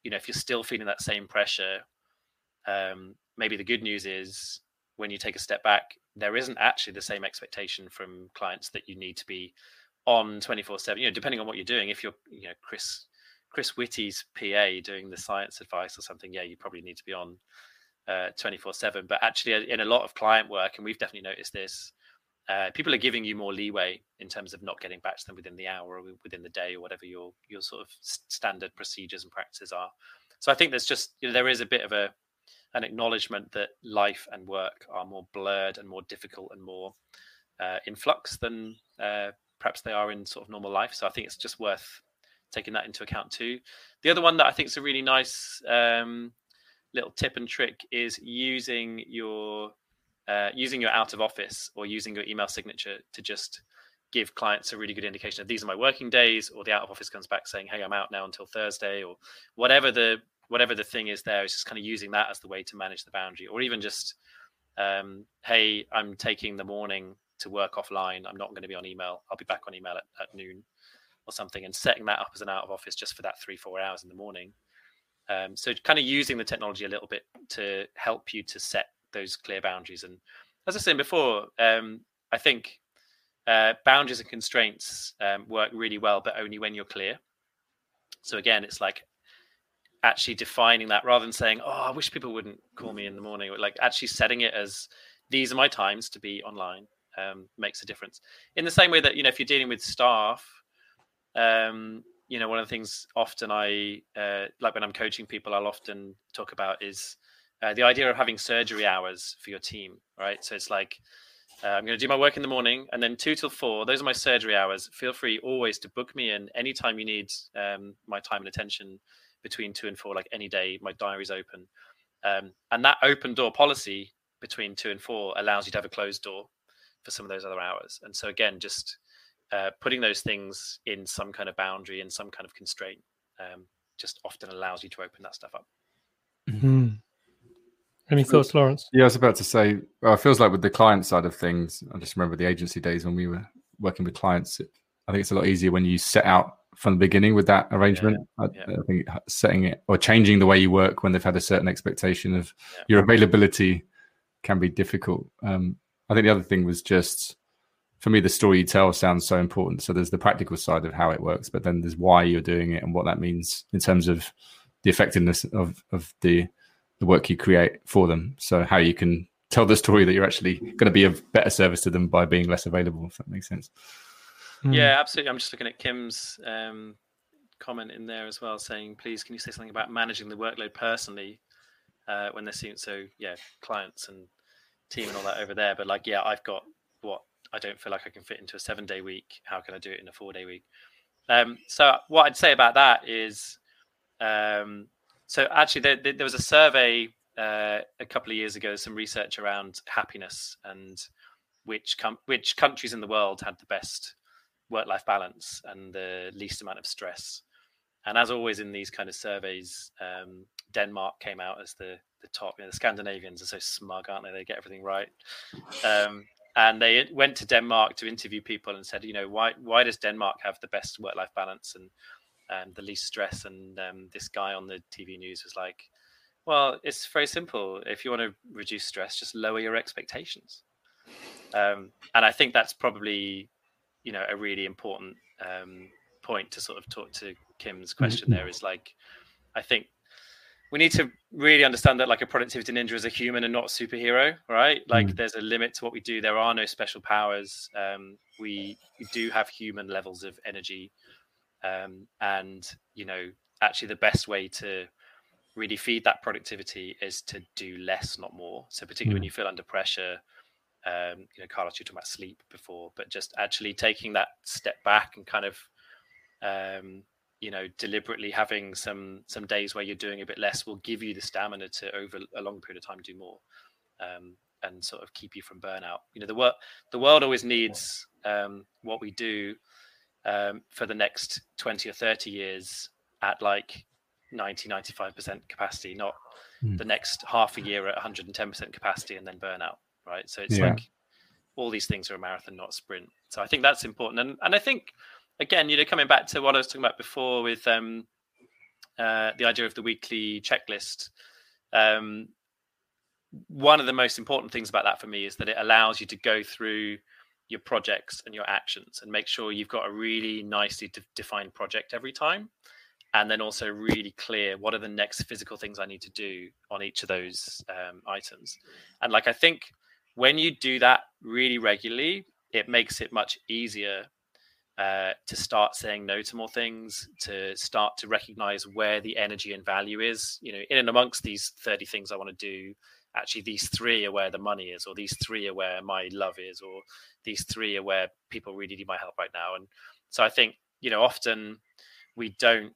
you know if you're still feeling that same pressure um, maybe the good news is when you take a step back there isn't actually the same expectation from clients that you need to be on 24 7 you know depending on what you're doing. If you're you know chris chris whitty's pa doing the science advice or something yeah you probably need to be on uh, 24 7 but actually uh, in a lot of client work and we've definitely noticed this uh, people are giving you more leeway in terms of not getting back to them within the hour or within the day or whatever your your sort of standard procedures and practices are. So I think there's just you know, there is a bit of a an acknowledgement that life and work are more blurred and more difficult and more uh, in flux than uh, perhaps they are in sort of normal life. So I think it's just worth taking that into account too. The other one that I think is a really nice um, little tip and trick is using your uh, using your out of office or using your email signature to just give clients a really good indication of these are my working days or the out of office comes back saying hey i'm out now until thursday or whatever the whatever the thing is there is just kind of using that as the way to manage the boundary or even just um, hey i'm taking the morning to work offline. I'm not going to be on email. I'll be back on email at, at noon or something and setting that up as an out of office just for that three four hours in the morning um, so kind of using the technology a little bit to help you to set those clear boundaries. And as I said before, um, I think uh, boundaries and constraints um, work really well, but only when you're clear. So again, it's like actually defining that rather than saying, "Oh, I wish people wouldn't call me in the morning." Like actually setting it as these are my times to be online um, makes a difference. In the same way that you know, if you're dealing with staff, um, you know, one of the things often I uh, like when I'm coaching people, I'll often talk about is uh, the idea of having surgery hours for your team, right? So it's like uh, I'm going to do my work in the morning, and then two till four. Those are my surgery hours. Feel free always to book me in anytime you need um, my time and attention between two and four. Like any day, my diary's open, um, and that open door policy between two and four allows you to have a closed door for some of those other hours. And so again, just uh, putting those things in some kind of boundary and some kind of constraint um, just often allows you to open that stuff up. Mm-hmm. Any thoughts, Lawrence? Yeah, I was about to say, well, it feels like with the client side of things, I just remember the agency days when we were working with clients. I think it's a lot easier when you set out from the beginning with that arrangement. Yeah, yeah. I, I, think setting it or changing the way you work when they've had a certain expectation of yeah. your availability can be difficult. Um, I think the other thing was just for me, the story you tell sounds so important. So there's the practical side of how it works, but then there's why you're doing it and what that means in terms of the effectiveness of of the the work you create for them. So how you can tell the story that you're actually going to be of better service to them by being less available, if that makes sense. Hmm. Yeah, absolutely. I'm just looking at Kim's um, comment in there as well saying, please, can you say something about managing the workload personally uh, when they're seeing so yeah clients and team and all that over there. But like yeah, I've got what I don't feel like I can fit into a seven day week. How can I do it in a four day week? Um, so what I'd say about that is, um, so actually there, there, was a survey uh, a couple of years ago, some research around happiness and which com- which countries in the world had the best work life balance and the least amount of stress. And as always in these kind of surveys, um, Denmark came out as the the top. You know, the Scandinavians are so smug, aren't they? They get everything right. Um, and they went to Denmark to interview people and said, you know, why why does Denmark have the best work life balance and and the least stress? And um, this guy on the TV news was like, well, it's very simple. If you want to reduce stress, just lower your expectations. Um, and I think that's probably, you know, a really important um, point to sort of talk to Kim's question. Mm-hmm. There is like, I think we need to really understand that like a productivity ninja is a human and not a superhero right? Like mm. there's a limit to what we do. There are no special powers. Um, we, we do have human levels of energy. Um, and you know actually the best way to really feed that productivity is to do less not more. So particularly mm. when you feel under pressure um, you know carlos you talked about sleep before but just actually taking that step back and kind of um, you know deliberately having some some days where you're doing a bit less will give you the stamina to over a long period of time do more um, and sort of keep you from burnout. You know the world the world always needs um, what we do um, for the next 20 or 30 years at like 90 95% capacity not mm. the next half a year at 110% capacity and then burnout right? So it's yeah. like all these things are a marathon not a sprint. So i think that's important. And and i think again, you know, coming back to what I was talking about before with um, uh, the idea of the weekly checklist, um, one of the most important things about that for me is that it allows you to go through your projects and your actions and make sure you've got a really nicely de- defined project every time. And then also really clear what are the next physical things i need to do on each of those um, items. And like i think when you do that really regularly it makes it much easier uh, to start saying no to more things, to start to recognize where the energy and value is. You know, in and amongst these 30 things I want to do, actually these three are where the money is, or these three are where my love is, or these three are where people really need my help right now. And so I think, you know, often we don't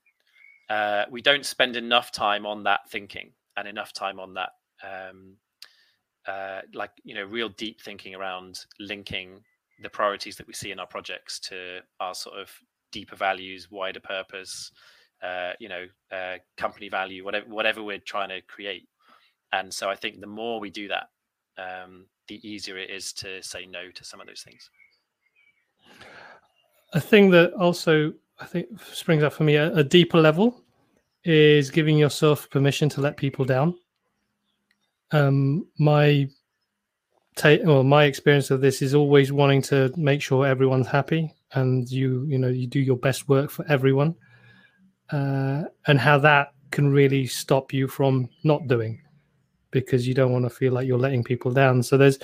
uh, we don't spend enough time on that thinking and enough time on that um, uh, like you know real deep thinking around linking the priorities that we see in our projects to our sort of deeper values, wider purpose, uh, you know, uh, company value, whatever whatever we're trying to create. And so I think the more we do that, um, the easier it is to say no to some of those things. A thing that also I think springs up for me a, a deeper level is giving yourself permission to let people down. Um, my take well my experience of this is always wanting to make sure everyone's happy and you you know you do your best work for everyone uh, and how that can really stop you from not doing because you don't want to feel like you're letting people down. So there's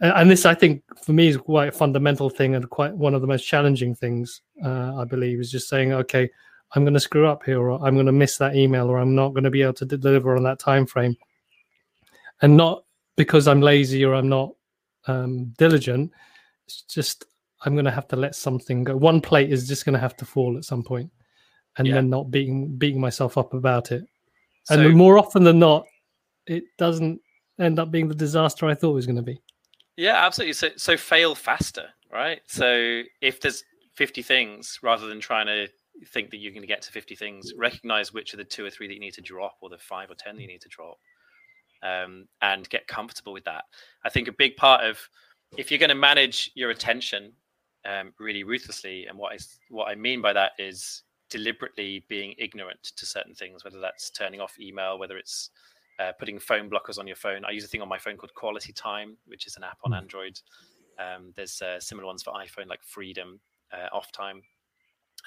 and this i think for me is quite a fundamental thing and quite one of the most challenging things uh, i believe is just saying okay i'm going to screw up here or i'm going to miss that email or i'm not going to be able to deliver on that time frame and not because I'm lazy or I'm not um, diligent. It's just I'm going to have to let something go. One plate is just going to have to fall at some point, and yeah. then not beating beating myself up about it. So, and more often than not, it doesn't end up being the disaster I thought it was going to be. Yeah, absolutely. So so fail faster, right? So if there's 50 things, rather than trying to think that you're going to get to 50 things, recognize which are the two or three that you need to drop, or the five or ten that you need to drop um, and get comfortable with that. I think a big part of if you're going to manage your attention um, really ruthlessly, and what is what I mean by that is deliberately being ignorant to certain things, whether that's turning off email, whether it's uh, putting phone blockers on your phone. I use a thing on my phone called Quality Time, which is an app on hmm. Android. Um, there's uh, similar ones for iPhone, like Freedom, uh, Off Time,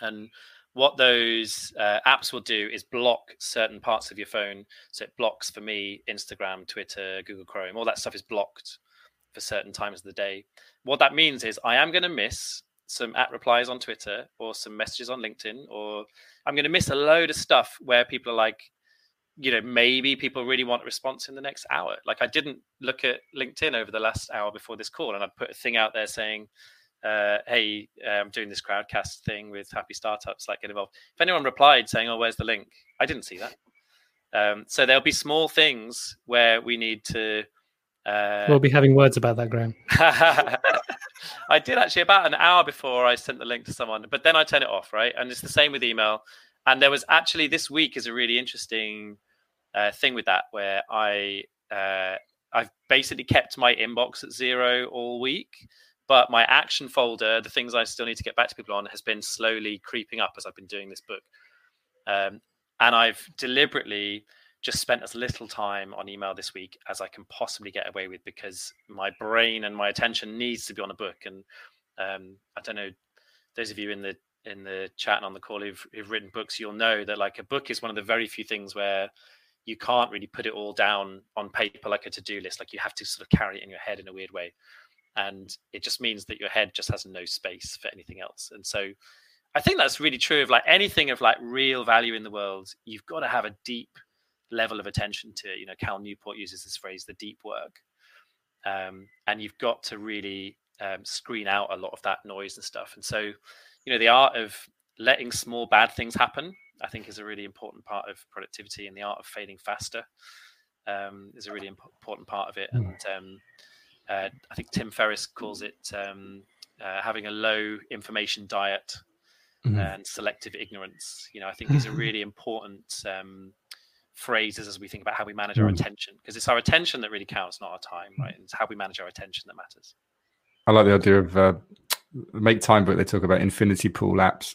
and what those uh, apps will do is block certain parts of your phone. So it blocks for me Instagram, Twitter, Google Chrome, all that stuff is blocked for certain times of the day. What that means is I am going to miss some at replies on Twitter or some messages on LinkedIn or I'm going to miss a load of stuff where people are like, you know, maybe people really want a response in the next hour. Like I didn't look at LinkedIn over the last hour before this call, and I put a thing out there saying, uh, "Hey, I'm doing this crowdcast thing with Happy Startups. Like, get involved." If anyone replied saying, "Oh, where's the link?" I didn't see that. Um, so there'll be small things where we need to. Uh, we'll be having words about that, Graham. *laughs* *laughs* I did actually about an hour before I sent the link to someone, but then I turn it off, right? And it's the same with email. And there was actually this week is a really interesting uh, thing with that where I uh, I've basically kept my inbox at zero all week, but my action folder, the things I still need to get back to people on, has been slowly creeping up as I've been doing this book. Um, and I've deliberately just spent as little time on email this week as I can possibly get away with because my brain and my attention needs to be on a book. And um, I don't know, those of you in the in the chat and on the call who've, who've written books, you'll know that like a book is one of the very few things where you can't really put it all down on paper like a to-do list. Like you have to sort of carry it in your head in a weird way. And it just means that your head just has no space for anything else. And so I think that's really true of like anything of like real value in the world. You've got to have a deep level of attention to it. You know, Cal Newport uses this phrase, the deep work. Um, and you've got to really um, screen out a lot of that noise and stuff. And so you know the art of letting small bad things happen i think is a really important part of productivity and the art of failing faster um, is a really imp- important part of it hmm. and um, uh, i think tim ferriss calls it um, uh, having a low information diet mm-hmm. and selective ignorance you know i think these are really important um, phrases as we think about how we manage mm. our attention because it's our attention that really counts not our time right it's how we manage our attention that matters i like the idea of uh, make time book they talk about infinity pool apps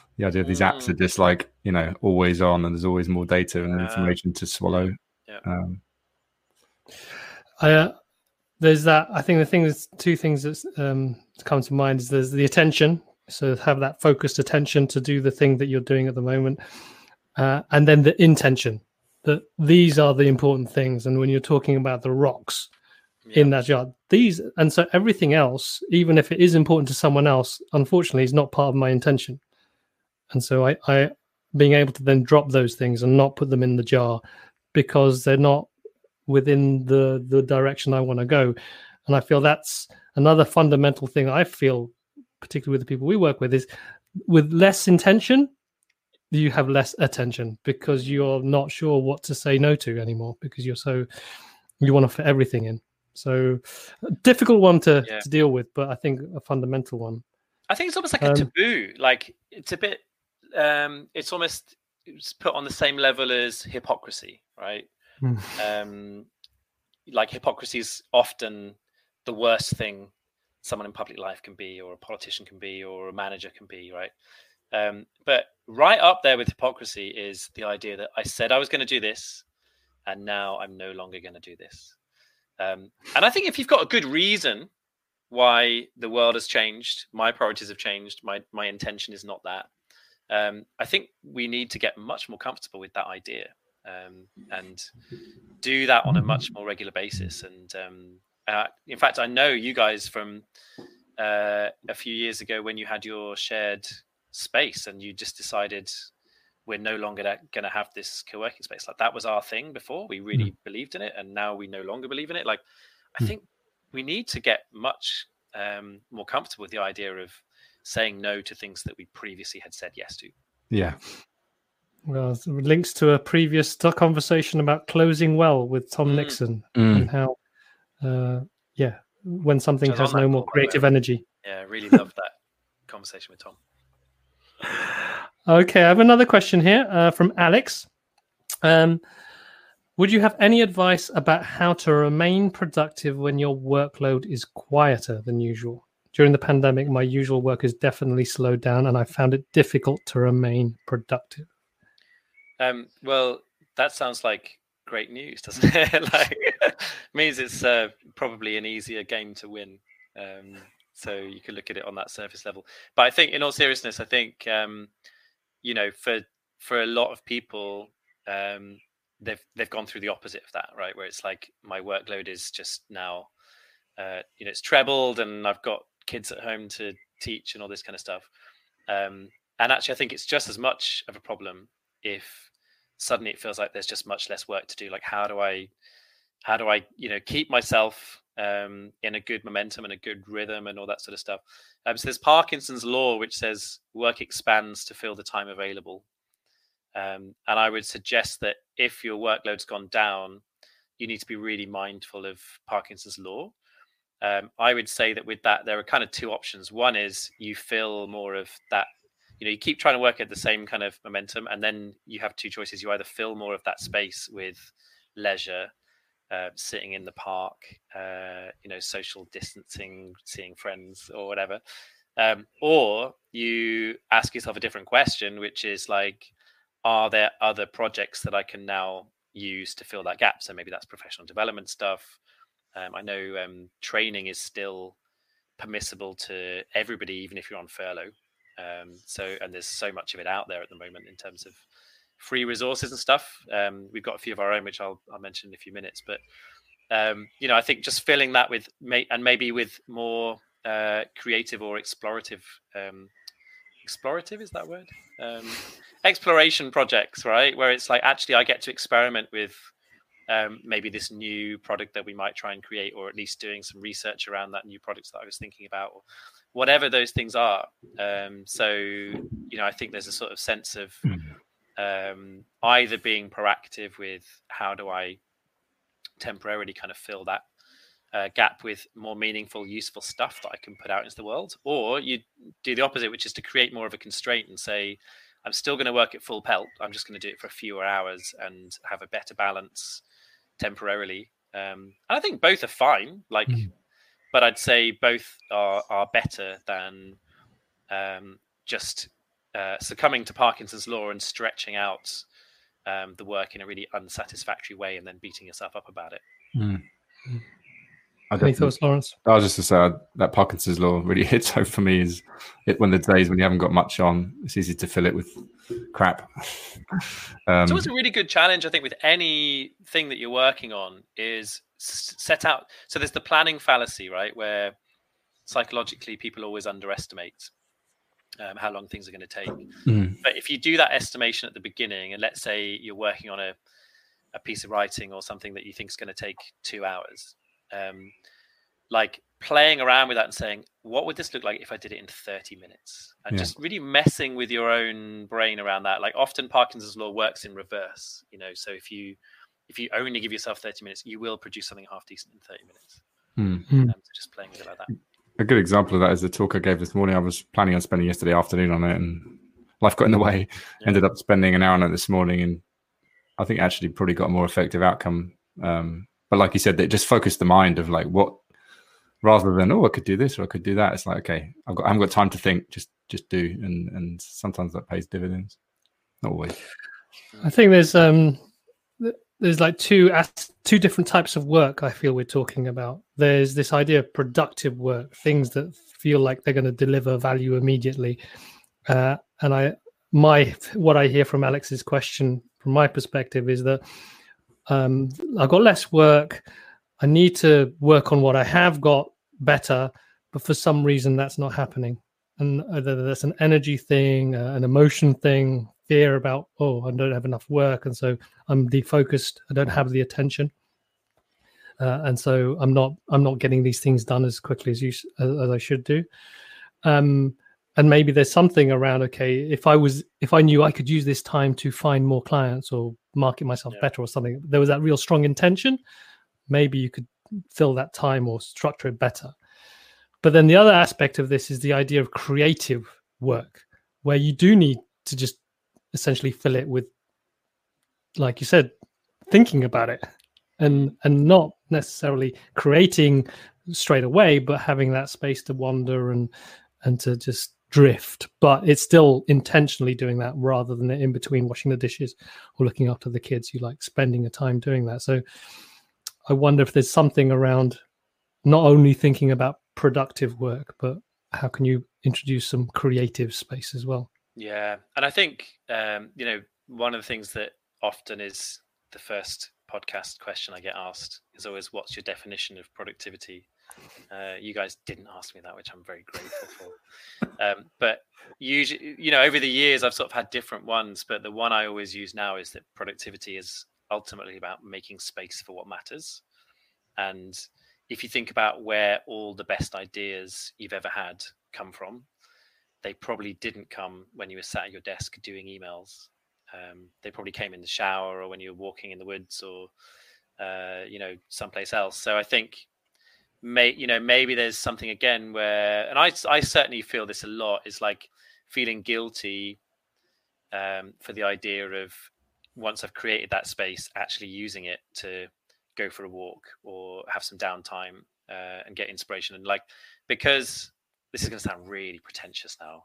*laughs* the idea of these mm. apps are mm. just like you know always on and there's always more data and information to swallow yeah. Um, I, uh, there's that i think the thing there's two things that um, come to mind is there's the attention so have that focused attention to do the thing that you're doing at the moment uh, and then the intention that these are the important things and when you're talking about the rocks yeah. in that jar. These and so everything else, even if it is important to someone else, unfortunately, is not part of my intention. And so I, I being able to then drop those things and not put them in the jar because they're not within the the direction I want to go. And I feel that's another fundamental thing I feel, particularly with the people we work with, is with less intention, you have less attention because you're not sure what to say no to anymore because you're so you want to fit everything in. So difficult one to, yeah. to deal with, but I think a fundamental one. I think it's almost like um, a taboo. Like it's a bit, um, it's almost it's put on the same level as hypocrisy, right? Hmm. um, like hypocrisy is often the worst thing someone in public life can be, or a politician can be, or a manager can be, right? Um, but right up there with hypocrisy is the idea that I said I was going to do this, and now I'm no longer going to do this. Um, and I think if you've got a good reason why the world has changed, my priorities have changed, my my intention is not that. Um, I think we need to get much more comfortable with that idea um, and do that on a much more regular basis. And um, uh, in fact, I know you guys from uh, a few years ago when you had your shared space and you just decided we're no longer going to have this co-working space like that was our thing before we really mm. believed in it and now we no longer believe in it like i mm. think we need to get much um, more comfortable with the idea of saying no to things that we previously had said yes to yeah well links to a previous conversation about closing well with tom mm. nixon mm. and how uh, yeah when something has no more creative energy yeah I really loved that *laughs* conversation with tom Okay, I have another question here uh, from Alex. Um, would you have any advice about how to remain productive when your workload is quieter than usual? During the pandemic, my usual work has definitely slowed down, and I found it difficult to remain productive. Um, well, that sounds like great news, doesn't *laughs* it? like *laughs* means it's uh, probably an easier game to win. Um, so you can look at it on that surface level. But I think, in all seriousness, I think um, you know, for for a lot of people, um, they've they've gone through the opposite of that, right? Where it's like my workload is just now, uh, you know, it's trebled, and I've got kids at home to teach and all this kind of stuff. Um, and actually, I think it's just as much of a problem if suddenly it feels like there's just much less work to do. Like, how do I, how do I, you know, keep myself um, in a good momentum and a good rhythm and all that sort of stuff. Um, so there's Parkinson's law, which says work expands to fill the time available. Um, and I would suggest that if your workload's gone down, you need to be really mindful of Parkinson's law. Um, I would say that with that, there are kind of two options. One is you fill more of that, you know, you keep trying to work at the same kind of momentum, and then you have two choices. You either fill more of that space with leisure uh, sitting in the park, uh, you know, social distancing, seeing friends or whatever. Um, or you ask yourself a different question, which is like, are there other projects that I can now use to fill that gap? So maybe that's professional development stuff. Um, I know um, training is still permissible to everybody, even if you're on furlough. Um, so, and there's so much of it out there at the moment in terms of free resources and stuff. Um, we've got a few of our own, which I'll, I'll mention in a few minutes. But um, you know, I think just filling that with and maybe with more uh, creative or explorative. Um, explorative is that word? Um, exploration projects, right? Where it's like actually I get to experiment with um, maybe this new product that we might try and create, or at least doing some research around that new product that I was thinking about, or whatever those things are. Um, so, you know, I think there's a sort of sense of hmm um, either being proactive with how do I temporarily kind of fill that uh, gap with more meaningful, useful stuff that I can put out into the world, or you do the opposite, which is to create more of a constraint and say, I'm still going to work at full pelt. I'm just going to do it for a fewer hours and have a better balance temporarily. Um, and I think both are fine. Like, mm. But I'd say both are are better than um, just uh, succumbing to Parkinson's law and stretching out um, the work in a really unsatisfactory way and then beating yourself up about it. Mm. Any thoughts, Lawrence? I was just to say that Parkinson's law really *laughs* hits home for me. Is it when the days when you haven't got much on, it's easy to fill it with crap. *laughs* um, it's a really good challenge, I think, with anything that you're working on is set out. So there's the planning fallacy, right, where psychologically people always underestimate um, how long things are going to take. Mm. But if you do that estimation at the beginning, and let's say you're working on a, a piece of writing or something that you think is going to take two hours, um, like playing around with that and saying, what would this look like if I did it in 30 minutes? And yeah. just really messing with your own brain around that. Like often Parkinson's law works in reverse, you know, so if you if you only give yourself 30 minutes, you will produce something half decent in 30 minutes. Mm. Um, so just playing with it like that a good example of that is the talk I gave this morning. I was planning on spending yesterday afternoon on it, and life got in the way. Yeah. Ended up spending an hour on it this morning, and I think actually probably got a more effective outcome. Um, but like you said, it just focused the mind of like what, rather than oh I could do this or I could do that. It's like okay, I've got I haven't got time to think. Just just do, and and sometimes that pays dividends. Not always. I think there's um there's like two two different types of work I feel we're talking about. There's this idea of productive work, things that feel like they're going to deliver value immediately. Uh, and I my what I hear from Alex's question from my perspective is that um, I've got less work. I need to work on what I have got better, but for some reason that's not happening. And whether that's an energy thing, uh, an emotion thing, fear about oh I don't have enough work and so I'm defocused I don't have the attention. Uh, and so I'm not I'm not getting these things done as quickly as you as, as I should do. Um, and maybe there's something around okay if I was if I knew I could use this time to find more clients or market myself yeah. better or something there was that real strong intention maybe you could fill that time or structure it better. But then the other aspect of this is the idea of creative work where you do need to just essentially fill it with like you said thinking about it and and not necessarily creating straight away but having that space to wander and and to just drift. But it's still intentionally doing that rather than in between washing the dishes or looking after the kids. You like spending a time doing that. So i wonder if there's something around not only thinking about productive work but how can you introduce some creative space as well yeah, and I think um, you know one of the things that often is the first podcast question I get asked is always, "What's your definition of productivity?" Uh, you guys didn't ask me that, which I'm very grateful for. Um, but usually, you know, over the years, I've sort of had different ones, but the one I always use now is that productivity is ultimately about making space for what matters. And if you think about where all the best ideas you've ever had come from, they probably didn't come when you were sat at your desk doing emails. Um, they probably came in the shower or when you were walking in the woods or, uh, you know, someplace else. So I think may you know maybe there's something again where and i i certainly feel this a lot is like feeling guilty um, for the idea of once i've created that space actually using it to go for a walk or have some downtime uh, and get inspiration and like because this is going to sound really pretentious now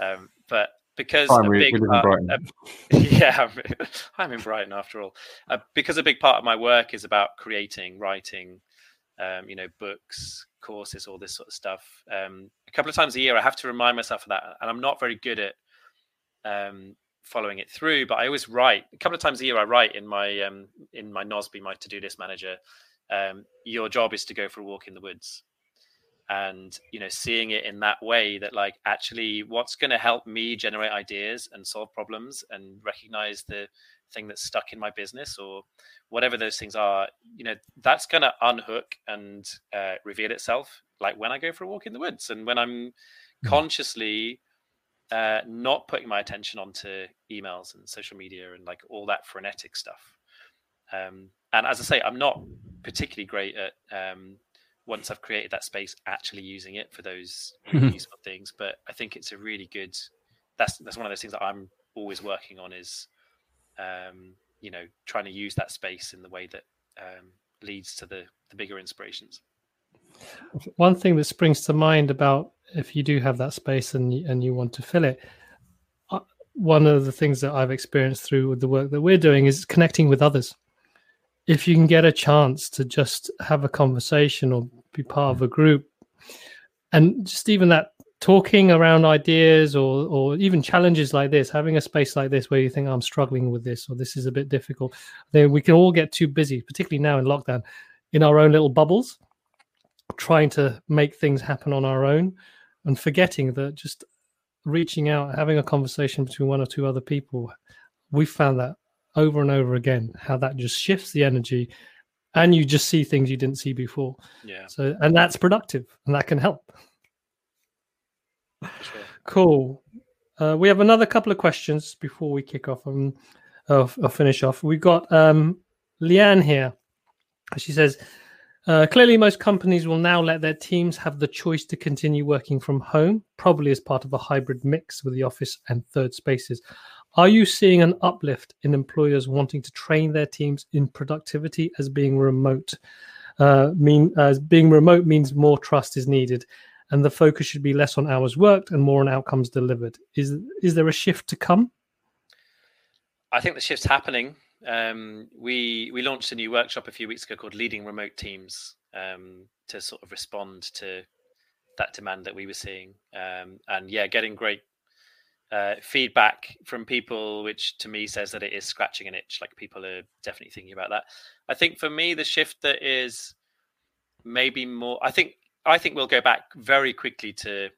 um, but because Fine, a big part, uh, *laughs* yeah, I'm, *laughs* I'm in Brighton after all. Uh, because a big part of my work is about creating, writing, um, you know, books, courses, all this sort of stuff. Um, a couple of times a year, I have to remind myself of that, and I'm not very good at um, following it through. But I always write a couple of times a year. I write in my um, in my Nozbe, my to-do list manager. Um, your job is to go for a walk in the woods and you know seeing it in that way that like actually what's going to help me generate ideas and solve problems and recognize the thing that's stuck in my business or whatever those things are you know that's going to unhook and uh, reveal itself like when i go for a walk in the woods and when i'm consciously uh, not putting my attention onto emails and social media and like all that frenetic stuff. Um, and as i say i'm not particularly great at um, once I've created that space, actually using it for those really *laughs* useful things. But I think it's a really good. That's that's one of those things that I'm always working on is, um, you know, trying to use that space in the way that um, leads to the the bigger inspirations. One thing that springs to mind about if you do have that space and and you want to fill it, uh, one of the things that I've experienced through the work that we're doing is connecting with others. If you can get a chance to just have a conversation or be part of a group, and just even that talking around ideas or or even challenges like this, having a space like this where you think I'm struggling with this or this is a bit difficult, then we can all get too busy, particularly now in lockdown, in our own little bubbles trying to make things happen on our own and forgetting that just reaching out having a conversation between one or two other people we found that over and over again how that just shifts the energy and you just see things you didn't see before. Yeah, so and that's productive and that can help. Sure. cool. Uh, we have another couple of questions before we kick off and uh, finish off. We've got um leanne here. She says uh, clearly, most companies will now let their teams have the choice to continue working from home, probably as part of a hybrid mix with the office and third spaces. Are you seeing an uplift in employers wanting to train their teams in productivity as being remote? Uh, mean as being remote means more trust is needed, and the focus should be less on hours worked and more on outcomes delivered. Is is there a shift to come? I think the shift's happening. Um, we we launched a new workshop a few weeks ago called Leading Remote Teams um, to sort of respond to that demand that we were seeing. Um, and yeah, getting great uh, feedback from people, which to me says that it is scratching an itch. Like people are definitely thinking about that. I think for me, the shift that is maybe more. I think I think we'll go back very quickly to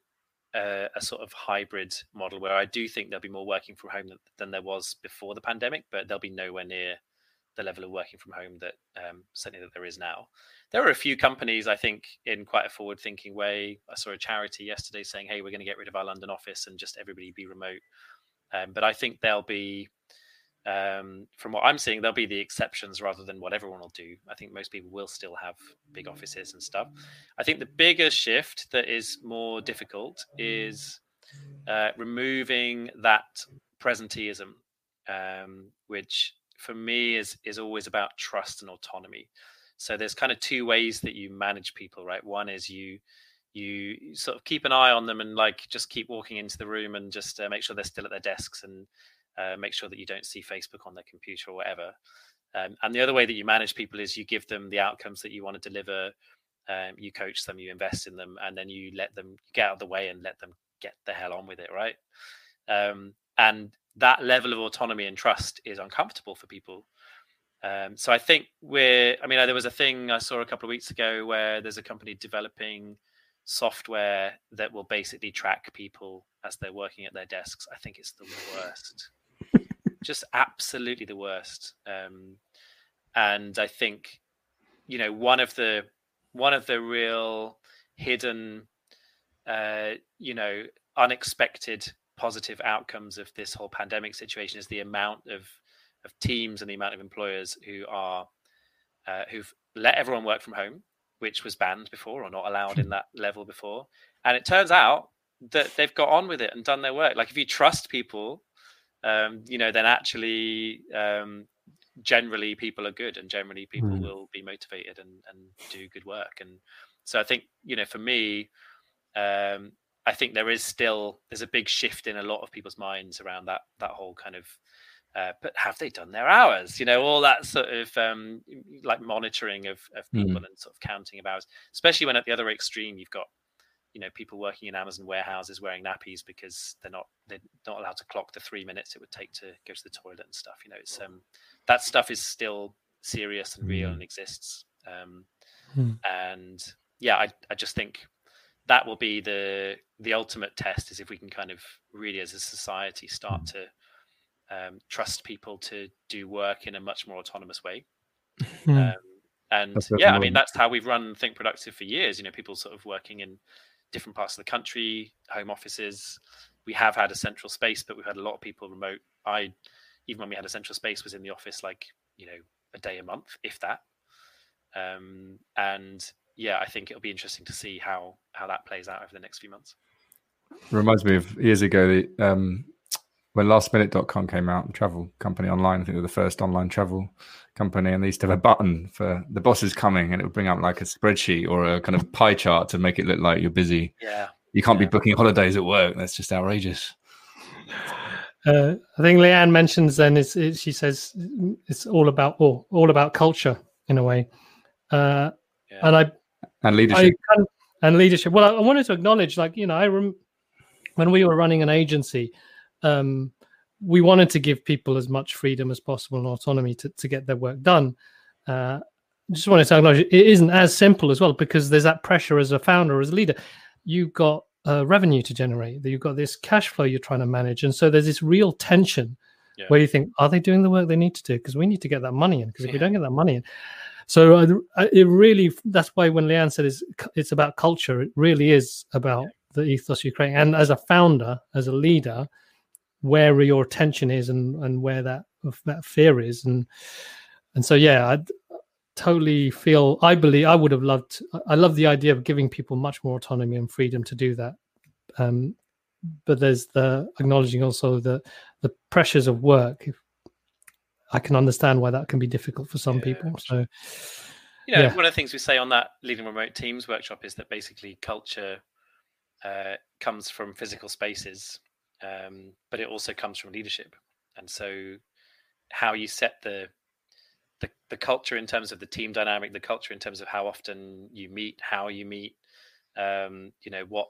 uh, a sort of hybrid model where I do think there'll be more working from home than, than there was before the pandemic, but there'll be nowhere near the level of working from home that um, certainly that there is now. There are a few companies I think in quite a forward-thinking way. I saw a charity yesterday saying, "Hey, we're going to get rid of our London office and just everybody be remote." Um, but I think there'll be, um, from what I'm seeing, there'll be the exceptions rather than what everyone will do. I think most people will still have big offices and stuff. I think the bigger shift that is more difficult is uh, removing that presenteeism, um, which for me is is always about trust and autonomy. So there's kind of two ways that you manage people, right? One is you you sort of keep an eye on them and like just keep walking into the room and just uh, make sure they're still at their desks and uh, make sure that you don't see Facebook on their computer or whatever. Um, and the other way that you manage people is you give them the outcomes that you want to deliver. Um, you coach them, you invest in them, and then you let them get out of the way and let them get the hell on with it, right? Um, and that level of autonomy and trust is uncomfortable for people. Um, so I think we're. I mean, there was a thing I saw a couple of weeks ago where there's a company developing software that will basically track people as they're working at their desks. I think it's the worst, just absolutely the worst. Um, and I think, you know, one of the one of the real hidden, uh, you know, unexpected positive outcomes of this whole pandemic situation is the amount of of teams and the amount of employers who are uh, who've let everyone work from home, which was banned before or not allowed in that level before. And it turns out that they've got on with it and done their work. Like if you trust people, um, you know, then actually um, generally people are good and generally people mm. will be motivated and, and do good work. And so I think, you know, for me, um, I think there is still there's a big shift in a lot of people's minds around that that whole kind of uh, but have they done their hours? You know, all that sort of um, like monitoring of, of people mm. and sort of counting of hours, especially when at the other extreme you've got, you know, people working in Amazon warehouses wearing nappies because they're not they're not allowed to clock the three minutes it would take to go to the toilet and stuff. You know, it's um that stuff is still serious and real mm. and exists. Um, mm. And yeah, I I just think that will be the the ultimate test is if we can kind of really as a society start mm. to um, trust people to do work in a much more autonomous way. *laughs* Hmm. Um, and yeah, I mean that's how we've run Think Productive for years. You know, people sort of working in different parts of the country, home offices. We have had a central space, but we've had a lot of people remote. I even when we had a central space was in the office like you know a day a month, if that. Um, and yeah, I think it'll be interesting to see how how that plays out over the next few months. Reminds me of years ago. The, um, when lastminute.com came out, the travel company online, I think they were the first online travel company, and they used to have a button for the boss is coming, and it would bring up like a spreadsheet or a kind of pie chart to make it look like you're busy. Yeah. You can't yeah. be booking holidays at work. That's just outrageous. Uh, I think Leanne mentions then it's, it, she says it's all about all, all about culture in a way, uh, yeah. and I and leadership I, and leadership. Well, I, I wanted to acknowledge, like you know, I rem- when we were running an agency, um, we wanted to give people as much freedom as possible and autonomy to, to get their work done. Uh, just wanted to acknowledge it isn't as simple as well because there's that pressure as a founder, as a leader. You've got uh, revenue to generate, you've got this cash flow you're trying to manage. And so there's this real tension yeah. where you think, are they doing the work they need to do? Because we need to get that money in. Because if yeah. we don't get that money in, so uh, it really that's why when Leanne said it's, it's about culture, it really is about the ethos you're creating. And as a founder, as a leader, where your attention is and and where that that fear is. And and so yeah i totally feel i believe i would have loved i love the idea of giving people much more autonomy and freedom to do that. Um but there's the acknowledging also the the pressures of work i can understand why that can be difficult for some yeah. people so you know yeah. one of the things we say on that leading remote teams workshop is that basically culture uh, comes from physical spaces um, but it also comes from leadership. And so, how you set the, the the culture in terms of the team dynamic, the culture in terms of how often you meet, how you meet, um, you know what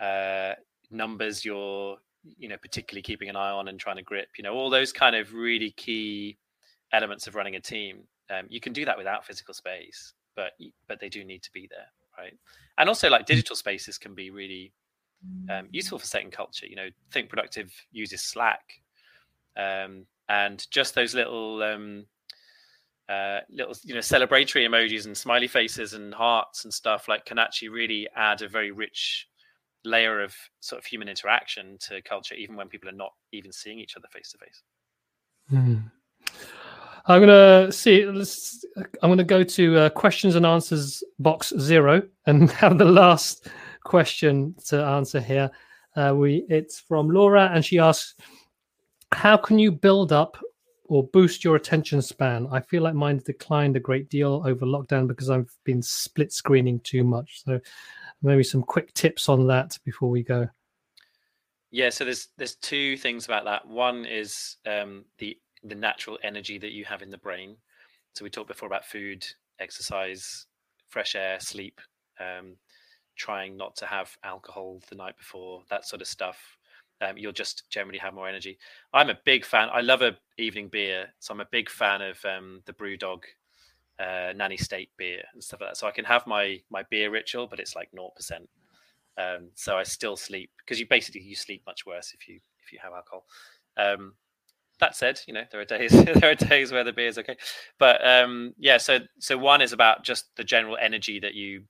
uh, numbers you're you know particularly keeping an eye on and trying to grip, you know all those kind of really key elements of running a team. Um, you can do that without physical space, but but they do need to be there, right? And also, like mm. digital spaces can be really um, useful for setting culture. You know, Think Productive uses Slack, um, and just those little um, uh, little you know celebratory emojis and smiley faces and hearts and stuff like can actually really add a very rich layer of sort of human interaction to culture, even when people are not even seeing each other face to face. I'm gonna see. Let's, I'm gonna go to uh, questions and answers box zero and *laughs* have the last question to answer here. Uh, we it's from Laura, and she asks, "How can you build up or boost your attention span? I feel like mine declined a great deal over lockdown because I've been split screening too much. So, maybe some quick tips on that before we go." Yeah, so there's there's two things about that. One is um, the the natural energy that you have in the brain. So we talked before about food, exercise, fresh air, sleep. Um, trying not to have alcohol the night before, that sort of stuff. um, you'll just generally have more energy. I'm a big fan. I love a evening beer, so I'm a big fan of um, the BrewDog uh, Nanny State beer and stuff like that. So I can have my my beer ritual, but it's like naught percent. Um, so I still sleep because you basically you sleep much worse if you if you have alcohol. Um, that said, you know there are days *laughs* there are days where the beer is okay, but um, yeah. So so one is about just the general energy that you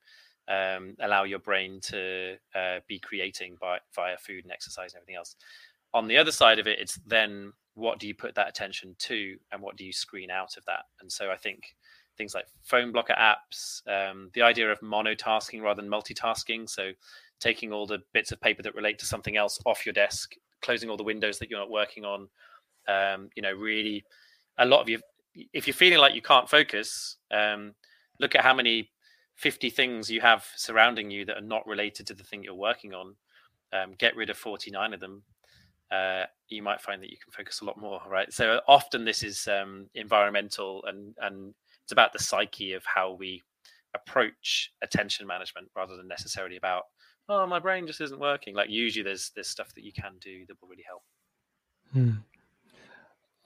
um, allow your brain to uh, be creating by via food and exercise and everything else. On the other side of it, it's then what do you put that attention to and what do you screen out of that? And so I think things like phone blocker apps, um, the idea of monotasking rather than multitasking. So taking all the bits of paper that relate to something else off your desk, closing all the windows that you're not working on. Um, you know, really, a lot of you, if you're feeling like you can't focus, um, look at how many 50 things you have surrounding you that are not related to the thing you're working on. Um, get rid of 49 of them. Uh, you might find that you can focus a lot more, right? So often this is um, environmental and and it's about the psyche of how we approach attention management rather than necessarily about oh my brain just isn't working. Like usually there's there's stuff that you can do that will really help. Hmm.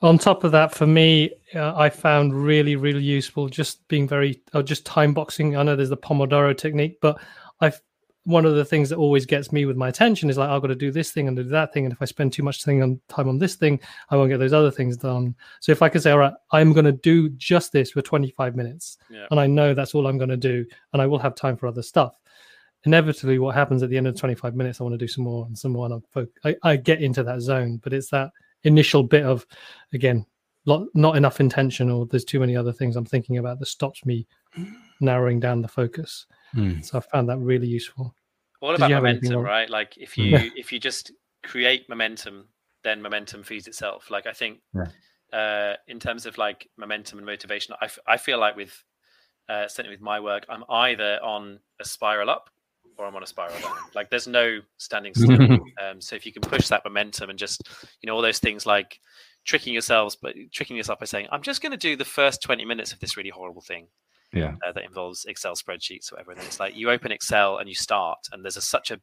on top of that for me uh, i found really really useful just being very uh, just time boxing. I know there's the pomodoro technique but i've one of the things that always gets me with my attention is like I've got to do this thing and do that thing, and if I spend too much thing on time on this thing, I won't get those other things done. So if I can say, all right, I'm going to do just this for 25 minutes, yeah. and I know that's all I'm going to do, and I will have time for other stuff inevitably what happens at the end of 25 minutes i want to do some more and some more and I, I get into that zone but it's that initial bit of again lot, not enough intention or there's too many other things i'm thinking about that stops me narrowing down the focus mm. so i found that really useful all about momentum right like if you yeah. if you just create momentum then momentum feeds itself like i think yeah. uh in terms of like momentum and motivation I, f- I feel like with uh, certainly with my work, I'm either on a spiral up or I'm on a spiral down. Like there's no standing still. *laughs* um, so if you can push that momentum and just, you know, all those things like tricking yourselves, but tricking yourself by saying, I'm just going to do the first 20 minutes of this really horrible thing. Yeah. Uh, that involves Excel spreadsheets or whatever. And it's like you open Excel and you start, and there's a, such a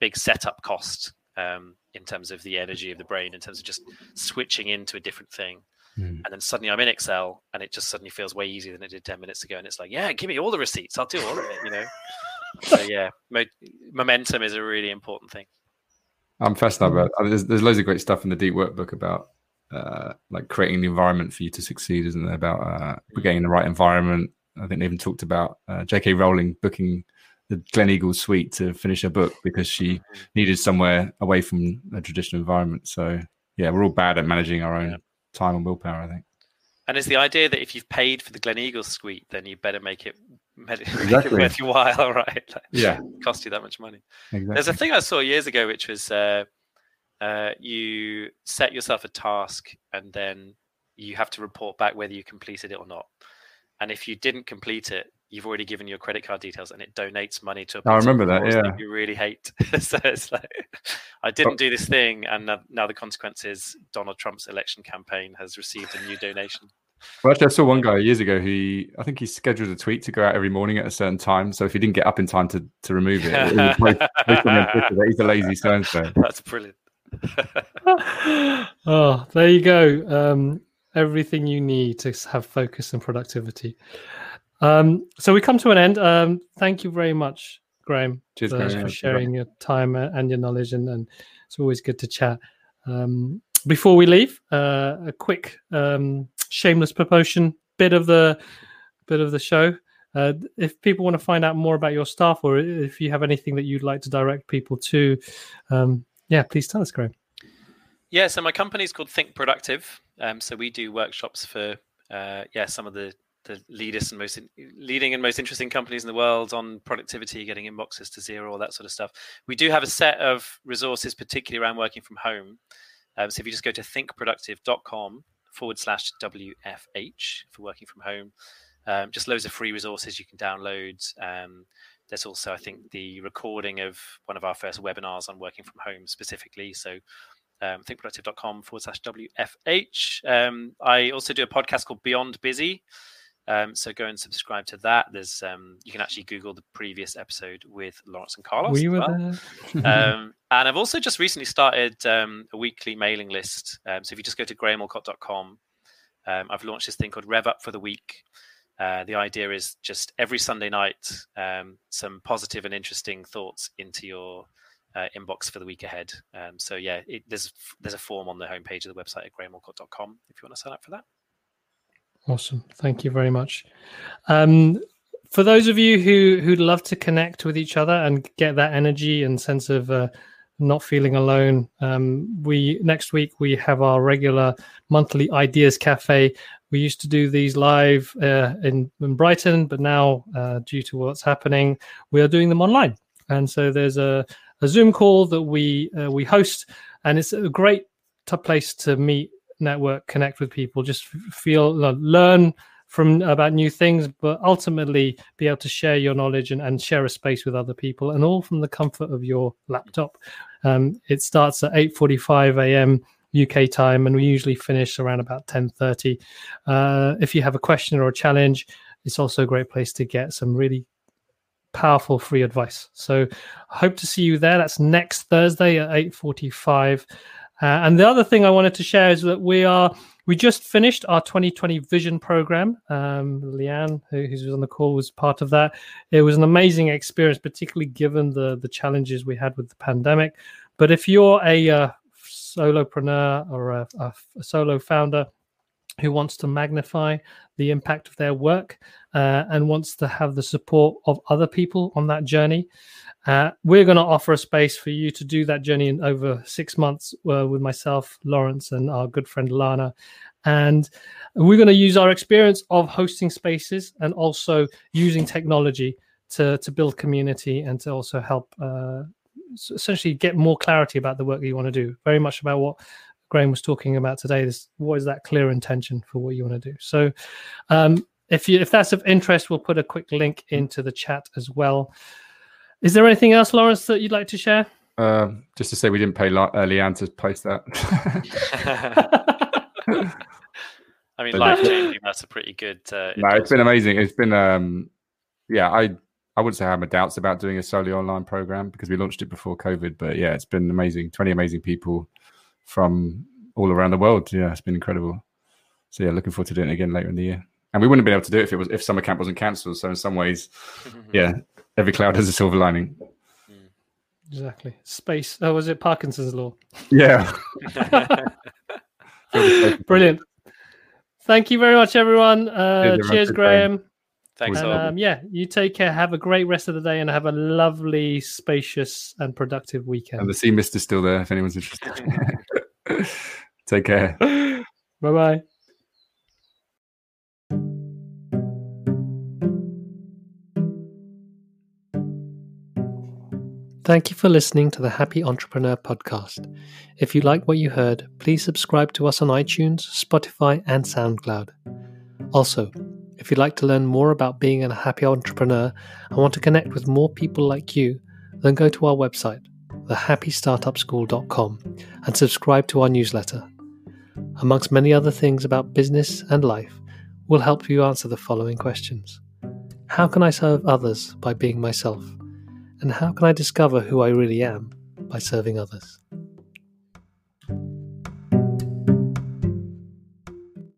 big setup cost um, in terms of the energy of the brain, in terms of just switching into a different thing. Mm. And then suddenly I'm in Excel and it just suddenly feels way easier than it did 10 minutes ago. And it's like, yeah, give me all the receipts. I'll do all of it, you know? *laughs* so yeah, mo- momentum is a really important thing. I'm fascinated about. There's, there's loads of great stuff in the deep work book about uh, like creating the environment for you to succeed, isn't there? About uh, getting the right environment. I think they even talked about uh, J.K. Rowling booking the Gleneagles suite to finish her book because she mm. needed somewhere away from a traditional environment. So yeah, we're all bad at managing our own yeah. time and willpower. I think. And it's the idea that if you've paid for the Gleneagles suite, then you better make it *laughs* exactly. worth your while, *laughs* right? Like, yeah, cost you that much money. Exactly. There's a thing I saw years ago, which was uh, uh, you set yourself a task and then you have to report back whether you completed it or not. And if you didn't complete it, you've already given your credit card details and it donates money to a I remember that, yeah. That you really hate. *laughs* so it's like, I didn't do this thing, and now the consequence is Donald Trump's election campaign has received a new donation. Well, actually, I saw one guy years ago who I think he scheduled a tweet to go out every morning at a certain time. So if he didn't get up in time to, to remove it, it *laughs* that he's a lazy so and so. That's brilliant. *laughs* oh, there you go. Um, everything you need to have focus and productivity. Um, so we come to an end. Um, thank you very much, Graham, Cheers, for, Graham. for sharing your time and your knowledge, and, and it's always good to chat. Um, before we leave, uh, a quick um, shameless promotion bit of the bit of the show. Uh, if people want to find out more about your stuff, or if you have anything that you'd like to direct people to, um, yeah, please tell us, Graham. Yeah, so my company is called Think Productive. Um, so we do workshops for uh, yeah some of the the leaders and most in, leading and most interesting companies in the world on productivity, getting inboxes to zero, all that sort of stuff. We do have a set of resources, particularly around working from home. Um, so if you just go to thinkproductive.com forward slash WFH for working from home, um, just loads of free resources you can download. Um, there's also, I think, the recording of one of our first webinars on working from home specifically. So um, thinkproductive.com forward slash WFH. Um, I also do a podcast called Beyond Busy, Um, so go and subscribe to that. There's um, you can actually Google the previous episode with Lawrence and Carlos. We were well. there. um, *laughs* and I've also just recently started um, a weekly mailing list. Um, so if you just go to grahamallcott.com, um, I've launched this thing called Rev Up for the Week. Uh, the idea is just every Sunday night, um, some positive and interesting thoughts into your uh, inbox for the week ahead. Um, so yeah, it, there's there's a form on the homepage of the website at grahamallcott.com if you want to sign up for that. Awesome. Thank you very much. Um, for those of you who who'd love to connect with each other and get that energy and sense of uh, not feeling alone, um, we next week we have our regular monthly ideas cafe. We used to do these live uh, in, in Brighton, but now uh, due to what's happening, we are doing them online. And so there's a, a Zoom call that we uh, we host, and it's a great t- place to meet network, connect with people, just feel learn from about new things, but ultimately be able to share your knowledge and, and share a space with other people, and all from the comfort of your laptop. Um, it starts at 8:45 a.m. UK time, and we usually finish around about 10:30. Uh, if you have a question or a challenge, it's also a great place to get some really powerful free advice. So, hope to see you there. That's next Thursday at 8:45. Uh, and the other thing I wanted to share is that we are we just finished our 2020 vision program. Um, Leanne, who, who's on the call, was part of that. It was an amazing experience, particularly given the the challenges we had with the pandemic. But if you're a uh, solopreneur or a, a, a solo founder who wants to magnify the impact of their work uh, and wants to have the support of other people on that journey, uh, we're going to offer a space for you to do that journey in over six months uh, with myself, Lawrence, and our good friend Lana. And we're going to use our experience of hosting spaces and also using technology to, to build community and to also help uh, essentially get more clarity about the work that you want to do. Very much about what Graham was talking about today. This what is that clear intention for what you want to do? So, um, if you if that's of interest, we'll put a quick link into the chat as well. Is there anything else, Lawrence, that you'd like to share? Uh, just to say, we didn't pay La- uh, Leanne to post that. *laughs* I mean, life changing. That's a pretty good. Uh, no, it's been amazing. It's been, um, yeah, I I wouldn't say I have my doubts about doing a solely online program because we launched it before COVID. But yeah, it's been amazing. Twenty amazing people from all around the world. Yeah, it's been incredible. So yeah, looking forward to doing it again later in the year. And we wouldn't have been able to do it if it was if summer camp wasn't cancelled. So in some ways, *laughs* yeah, every cloud has a silver lining. Exactly. Space. Oh, was it Parkinson's law? Yeah. *laughs* Brilliant. Thank you very much, everyone. Uh, Cheers, cheers, everyone. Graham. Thanks. And um, yeah, you take care. Have a great rest of the day and have a lovely, spacious, and productive weekend. and the sea mist is still there if anyone's interested. *laughs* *laughs* Take care. Bye bye. Thank you for listening to the Happy Entrepreneur podcast. If you like what you heard, please subscribe to us on iTunes, Spotify, and SoundCloud. Also, if you'd like to learn more about being a happy entrepreneur and want to connect with more people like you, then go to our website, thehappystartupschool.com, and subscribe to our newsletter. Amongst many other things about business and life, we'll help you answer the following questions How can I serve others by being myself? And how can I discover who I really am by serving others?